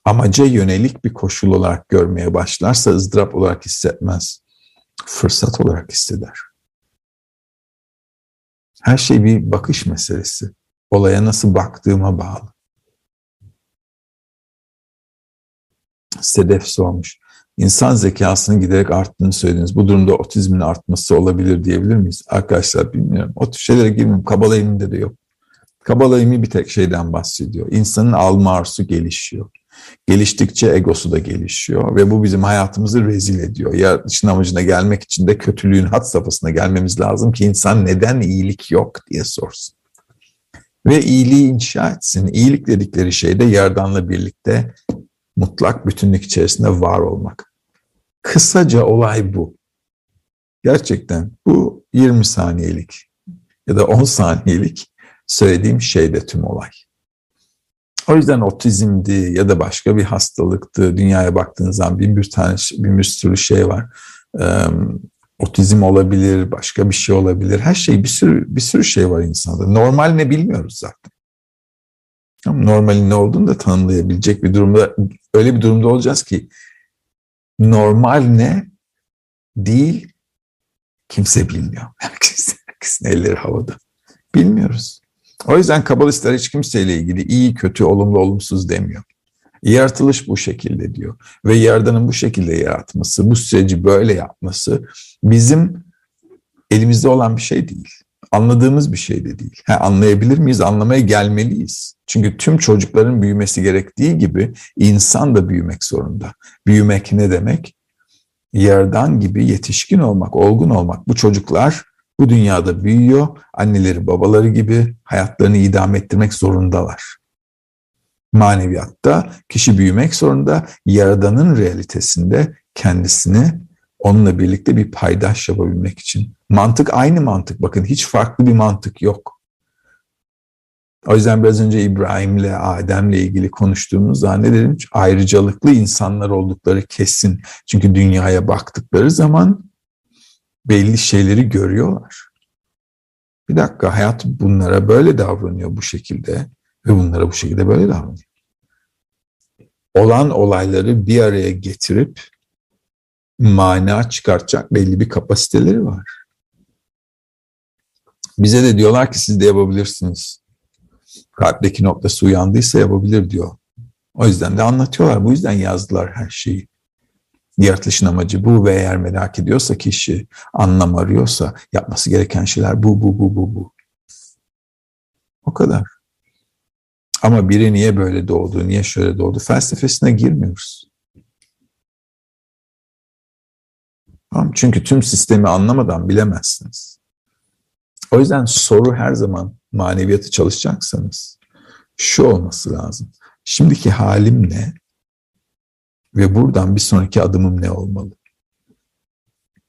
amaca yönelik bir koşul olarak görmeye başlarsa ızdırap olarak hissetmez. Fırsat olarak hisseder. Her şey bir bakış meselesi. Olaya nasıl baktığıma bağlı. Sedef sormuş. İnsan zekasının giderek arttığını söylediniz. Bu durumda otizmin artması olabilir diyebilir miyiz? Arkadaşlar bilmiyorum. O tür şeylere girmiyorum. Kabala ilminde de yok. Kabala bir tek şeyden bahsediyor. İnsanın alma arzusu gelişiyor. Geliştikçe egosu da gelişiyor ve bu bizim hayatımızı rezil ediyor. Yaratılışın amacına gelmek için de kötülüğün hat safhasına gelmemiz lazım ki insan neden iyilik yok diye sorsun. Ve iyiliği inşa etsin. İyilik dedikleri şey de Yaradan'la birlikte mutlak bütünlük içerisinde var olmak. Kısaca olay bu. Gerçekten bu 20 saniyelik ya da 10 saniyelik söylediğim şey de tüm olay. O yüzden otizmdi ya da başka bir hastalıktı. Dünyaya baktığınız zaman bin bir tane, bin bir sürü şey var. Otizm olabilir, başka bir şey olabilir. Her şey bir sürü bir sürü şey var insanda. Normal ne bilmiyoruz zaten. Normalin ne olduğunu da tanımlayabilecek bir durumda, öyle bir durumda olacağız ki normal ne değil kimse bilmiyor. Herkes, herkesin elleri havada. Bilmiyoruz. O yüzden kabalistler hiç kimseyle ilgili iyi, kötü, olumlu, olumsuz demiyor. Yaratılış bu şekilde diyor. Ve Yaradan'ın bu şekilde yaratması, bu süreci böyle yapması bizim elimizde olan bir şey değil. Anladığımız bir şey de değil. Ha, anlayabilir miyiz? Anlamaya gelmeliyiz. Çünkü tüm çocukların büyümesi gerektiği gibi insan da büyümek zorunda. Büyümek ne demek? Yerden gibi yetişkin olmak, olgun olmak. Bu çocuklar bu dünyada büyüyor. Anneleri, babaları gibi hayatlarını idame ettirmek zorundalar. Maneviyatta kişi büyümek zorunda. Yaradanın realitesinde kendisini onunla birlikte bir paydaş yapabilmek için. Mantık aynı mantık. Bakın hiç farklı bir mantık yok. O yüzden biraz önce İbrahim'le, Adem'le ilgili konuştuğumuz zaman ne dedim? Ayrıcalıklı insanlar oldukları kesin. Çünkü dünyaya baktıkları zaman belli şeyleri görüyorlar. Bir dakika hayat bunlara böyle davranıyor bu şekilde ve bunlara bu şekilde böyle davranıyor. Olan olayları bir araya getirip mana çıkartacak belli bir kapasiteleri var. Bize de diyorlar ki siz de yapabilirsiniz. Kalpteki noktası uyandıysa yapabilir diyor. O yüzden de anlatıyorlar. Bu yüzden yazdılar her şeyi. Yaratılışın amacı bu ve eğer merak ediyorsa kişi, anlam arıyorsa yapması gereken şeyler bu, bu, bu, bu, bu. O kadar. Ama biri niye böyle doğdu, niye şöyle doğdu felsefesine girmiyoruz. Tamam, çünkü tüm sistemi anlamadan bilemezsiniz. O yüzden soru her zaman maneviyatı çalışacaksanız şu olması lazım. Şimdiki halim ne? Ve buradan bir sonraki adımım ne olmalı?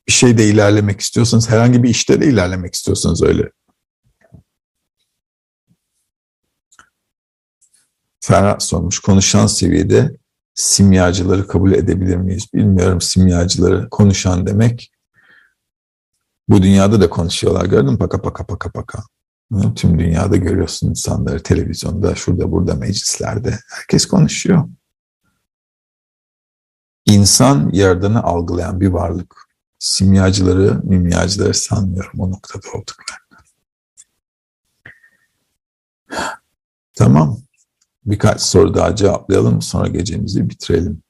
Bir şeyde ilerlemek istiyorsanız, herhangi bir işte de ilerlemek istiyorsanız öyle. Ferhat sormuş, konuşan seviyede simyacıları kabul edebilir miyiz? Bilmiyorum simyacıları konuşan demek. Bu dünyada da konuşuyorlar gördün mü? Paka paka paka paka. Tüm dünyada görüyorsun insanları televizyonda, şurada burada meclislerde. Herkes konuşuyor. İnsan yaradanı algılayan bir varlık. Simyacıları, mimyacıları sanmıyorum o noktada olduklarını. Tamam. Birkaç soru daha cevaplayalım sonra gecemizi bitirelim.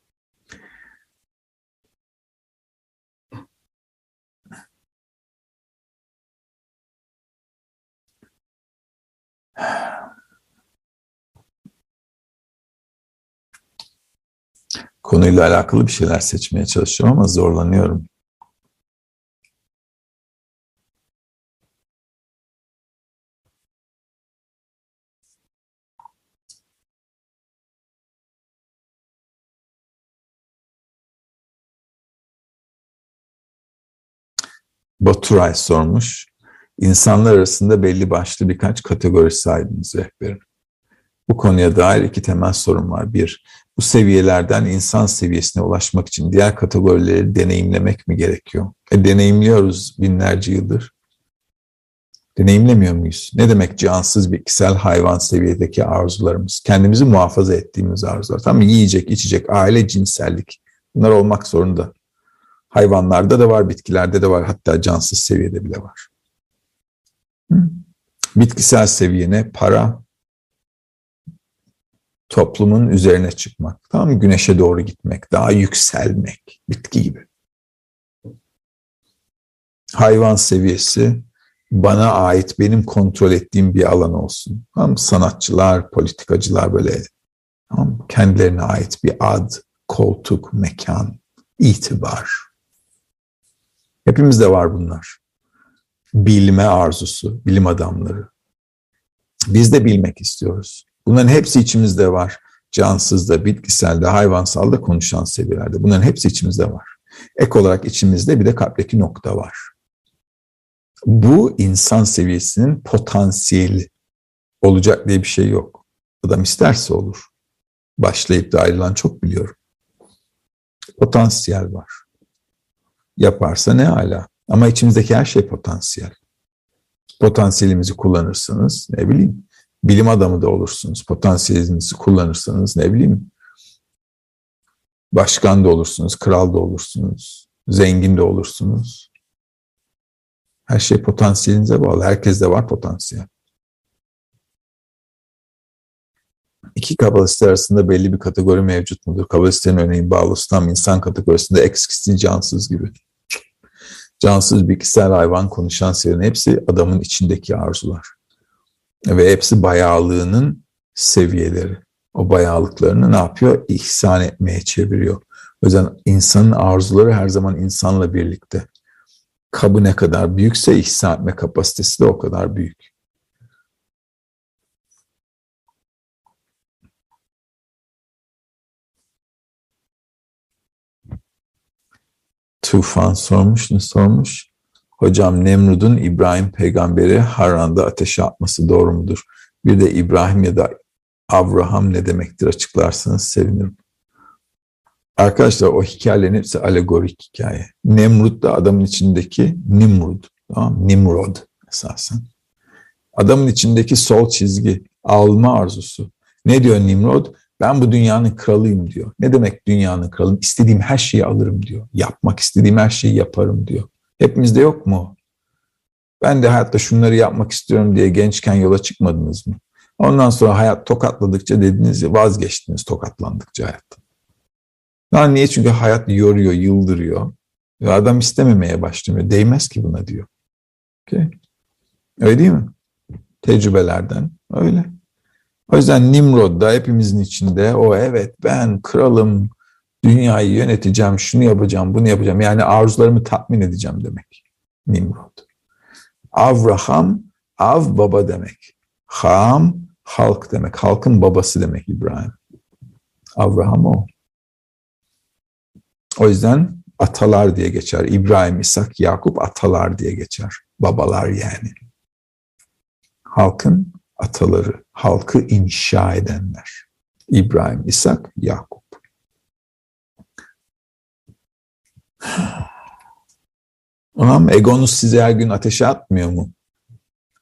konuyla alakalı bir şeyler seçmeye çalışıyorum ama zorlanıyorum. Baturay sormuş. İnsanlar arasında belli başlı birkaç kategori saydınız rehberim. Bu konuya dair iki temel sorun var. Bir, bu seviyelerden insan seviyesine ulaşmak için diğer kategorileri deneyimlemek mi gerekiyor? E, deneyimliyoruz binlerce yıldır. Deneyimlemiyor muyuz? Ne demek cansız bitkisel hayvan seviyedeki arzularımız? Kendimizi muhafaza ettiğimiz arzular. Tamam Yiyecek, içecek, aile, cinsellik. Bunlar olmak zorunda. Hayvanlarda da var, bitkilerde de var. Hatta cansız seviyede bile var. Bitkisel seviyene para, toplumun üzerine çıkmak, tamam mı? Güneşe doğru gitmek, daha yükselmek, bitki gibi. Hayvan seviyesi bana ait, benim kontrol ettiğim bir alan olsun. Tamam mı? Sanatçılar, politikacılar böyle tamam mı? kendilerine ait bir ad, koltuk, mekan, itibar. Hepimizde var bunlar. Bilme arzusu, bilim adamları. Biz de bilmek istiyoruz. Bunların hepsi içimizde var. Cansızda, bitkiselde, hayvansalda, konuşan seviyelerde. Bunların hepsi içimizde var. Ek olarak içimizde bir de kalpteki nokta var. Bu insan seviyesinin potansiyeli. Olacak diye bir şey yok. Adam isterse olur. Başlayıp da ayrılan çok biliyorum. Potansiyel var. Yaparsa ne hala. Ama içimizdeki her şey potansiyel. Potansiyelimizi kullanırsanız ne bileyim bilim adamı da olursunuz. Potansiyelinizi kullanırsanız ne bileyim başkan da olursunuz, kral da olursunuz, zengin de olursunuz. Her şey potansiyelinize bağlı. Herkeste var potansiyel. İki kabalist arasında belli bir kategori mevcut mudur? Kabalistlerin örneğin bağlısı tam insan kategorisinde ekskisi cansız gibi. Cansız bitkisel hayvan konuşan serin hepsi adamın içindeki arzular. Ve hepsi bayağılığının seviyeleri. O bayağılıklarını ne yapıyor? İhsan etmeye çeviriyor. O yüzden insanın arzuları her zaman insanla birlikte. Kabı ne kadar büyükse ihsan etme kapasitesi de o kadar büyük. Tufan sormuş ne sormuş? Hocam Nemrud'un İbrahim peygamberi Harran'da ateşe atması doğru mudur? Bir de İbrahim ya da Abraham ne demektir açıklarsanız sevinirim. Arkadaşlar o hikayelerin hepsi alegorik hikaye. Nemrut da adamın içindeki Nimrud. Tamam Nimrod esasen. Adamın içindeki sol çizgi, alma arzusu. Ne diyor Nimrod? Ben bu dünyanın kralıyım diyor. Ne demek dünyanın kralı? İstediğim her şeyi alırım diyor. Yapmak istediğim her şeyi yaparım diyor. Hepimizde yok mu? Ben de hayatta şunları yapmak istiyorum diye gençken yola çıkmadınız mı? Ondan sonra hayat tokatladıkça dediniz ya vazgeçtiniz tokatlandıkça hayattan. Yani niye? Çünkü hayat yoruyor, yıldırıyor. Ve adam istememeye başlıyor. Değmez ki buna diyor. Okay. Öyle değil mi? Tecrübelerden öyle. O yüzden Nimrod da hepimizin içinde o evet ben kralım, dünyayı yöneteceğim, şunu yapacağım, bunu yapacağım. Yani arzularımı tatmin edeceğim demek. Nimrod. Avraham, av baba demek. Ham, halk demek. Halkın babası demek İbrahim. Avraham o. O yüzden atalar diye geçer. İbrahim, İshak, Yakup atalar diye geçer. Babalar yani. Halkın ataları, halkı inşa edenler. İbrahim, İshak, Yakup. Anam egonuz size her gün ateşe atmıyor mu?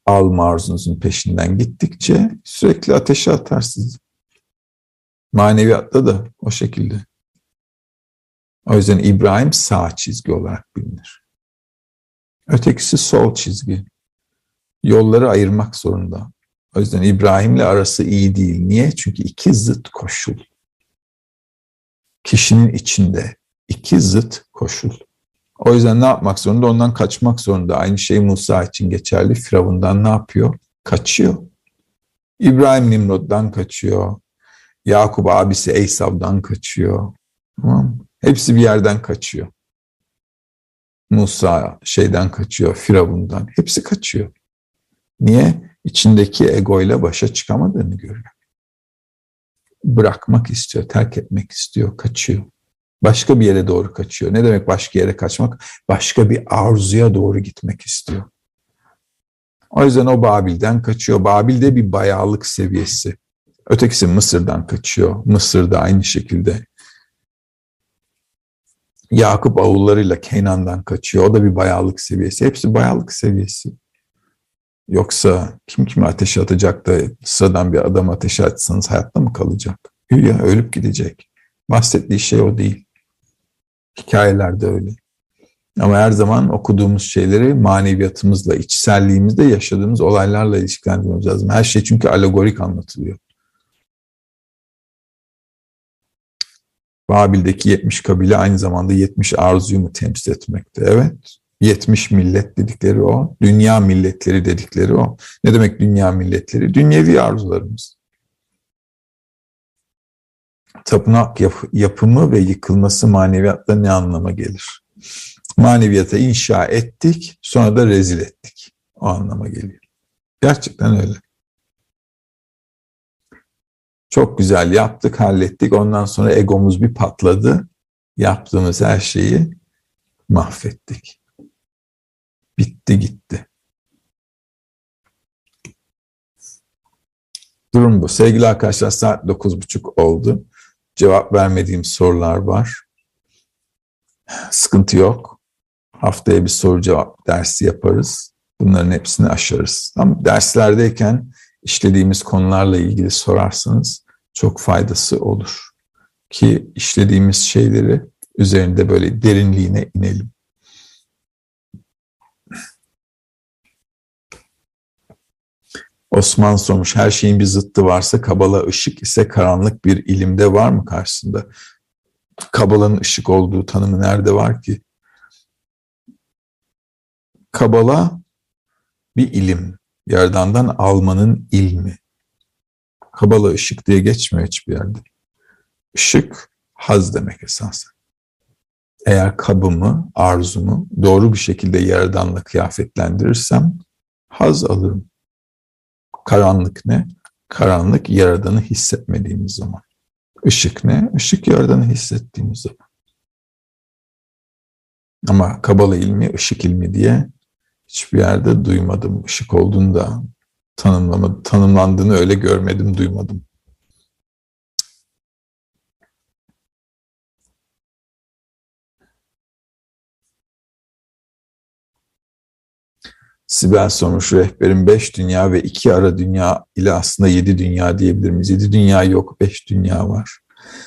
Alma arzunuzun peşinden gittikçe sürekli ateşe atar sizi. Maneviyatta da o şekilde. O yüzden İbrahim sağ çizgi olarak bilinir. Ötekisi sol çizgi. Yolları ayırmak zorunda. O yüzden İbrahim'le arası iyi değil. Niye? Çünkü iki zıt koşul. Kişinin içinde iki zıt koşul. O yüzden ne yapmak zorunda? Ondan kaçmak zorunda. Aynı şey Musa için geçerli. Firavundan ne yapıyor? Kaçıyor. İbrahim Nimrod'dan kaçıyor. Yakup abisi Eysav'dan kaçıyor. Tamam Hepsi bir yerden kaçıyor. Musa şeyden kaçıyor, Firavundan. Hepsi kaçıyor. Niye? İçindeki egoyla başa çıkamadığını görüyor. Bırakmak istiyor, terk etmek istiyor, kaçıyor. Başka bir yere doğru kaçıyor. Ne demek başka yere kaçmak? Başka bir arzuya doğru gitmek istiyor. O yüzden o Babil'den kaçıyor. Babil'de bir bayağılık seviyesi. Ötekisi Mısır'dan kaçıyor. Mısır'da aynı şekilde. Yakup avullarıyla Kenan'dan kaçıyor. O da bir bayağılık seviyesi. Hepsi bayağılık seviyesi. Yoksa kim kime ateş atacak da sıradan bir adam ateş atsanız hayatta mı kalacak? Hülya ölüp gidecek. Bahsettiği şey o değil. Hikayelerde öyle. Ama her zaman okuduğumuz şeyleri maneviyatımızla, içselliğimizde yaşadığımız olaylarla ilişkilendirmemiz lazım. Her şey çünkü alegorik anlatılıyor. Babil'deki 70 kabile aynı zamanda 70 arzuyu mu temsil etmekte? Evet. 70 millet dedikleri o. Dünya milletleri dedikleri o. Ne demek dünya milletleri? Dünyevi arzularımız. Tapınak yap yapımı ve yıkılması maneviyatta ne anlama gelir? Maneviyata inşa ettik, sonra da rezil ettik. O anlama geliyor. Gerçekten öyle. Çok güzel yaptık, hallettik. Ondan sonra egomuz bir patladı. Yaptığımız her şeyi mahvettik. Bitti gitti. Durum bu. Sevgili arkadaşlar saat 9.30 oldu. Cevap vermediğim sorular var. Sıkıntı yok. Haftaya bir soru cevap dersi yaparız. Bunların hepsini aşarız. Ama derslerdeyken işlediğimiz konularla ilgili sorarsanız çok faydası olur. Ki işlediğimiz şeyleri üzerinde böyle derinliğine inelim. Osman sormuş her şeyin bir zıttı varsa Kabala ışık ise karanlık bir ilimde var mı karşısında? Kabala'nın ışık olduğu tanımı nerede var ki? Kabala bir ilim. Yerdandan almanın ilmi. Kabala ışık diye geçmiyor hiçbir yerde. Işık haz demek esasen. Eğer kabımı, arzumu doğru bir şekilde yerdanla kıyafetlendirirsem haz alırım. Karanlık ne? Karanlık yaradanı hissetmediğimiz zaman. Işık ne? Işık yaradanı hissettiğimiz zaman. Ama Kabala ilmi, ışık ilmi diye hiçbir yerde duymadım. Işık olduğunu da tanımlamadı, tanımlandığını öyle görmedim, duymadım. Sibel sormuş rehberin beş dünya ve iki ara dünya ile aslında yedi dünya diyebilir miyiz? Yedi dünya yok, beş dünya var.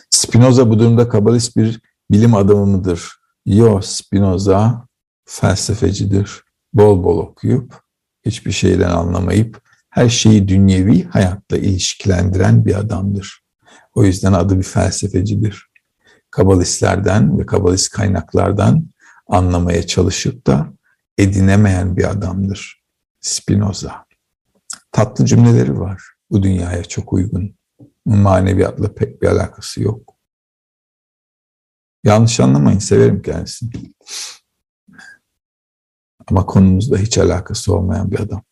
Spinoza bu durumda kabalist bir bilim adamı mıdır? Yok, Spinoza felsefecidir. Bol bol okuyup, hiçbir şeyden anlamayıp, her şeyi dünyevi hayatla ilişkilendiren bir adamdır. O yüzden adı bir felsefecidir. Kabalistlerden ve kabalist kaynaklardan anlamaya çalışıp da edinemeyen bir adamdır Spinoza. Tatlı cümleleri var. Bu dünyaya çok uygun. Maneviyatla pek bir alakası yok. Yanlış anlamayın, severim kendisini. Ama konumuzda hiç alakası olmayan bir adam.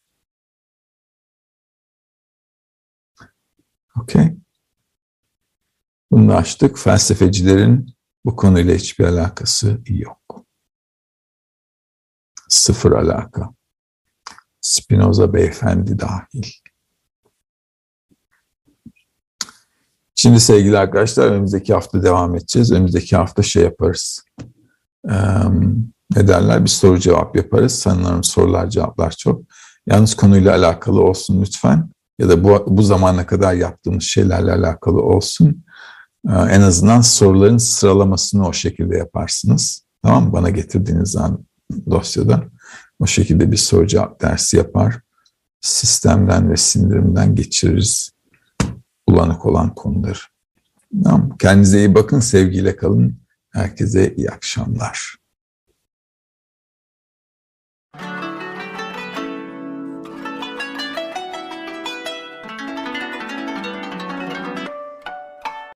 Okey. Bunu açtık. Felsefecilerin bu konuyla hiçbir alakası yok. Sıfır alaka. Spinoza beyefendi dahil. Şimdi sevgili arkadaşlar önümüzdeki hafta devam edeceğiz. Önümüzdeki hafta şey yaparız. Ne derler? Bir soru cevap yaparız. Sanırım sorular cevaplar çok. Yalnız konuyla alakalı olsun lütfen. Ya da bu, bu zamana kadar yaptığımız şeylerle alakalı olsun. En azından soruların sıralamasını o şekilde yaparsınız. Tamam? Bana getirdiğiniz zaman dosyada o şekilde bir soru cevap dersi yapar. Sistemden ve sindirimden geçiririz bulanık olan konuları. Tamam. Kendinize iyi bakın, sevgiyle kalın. Herkese iyi akşamlar.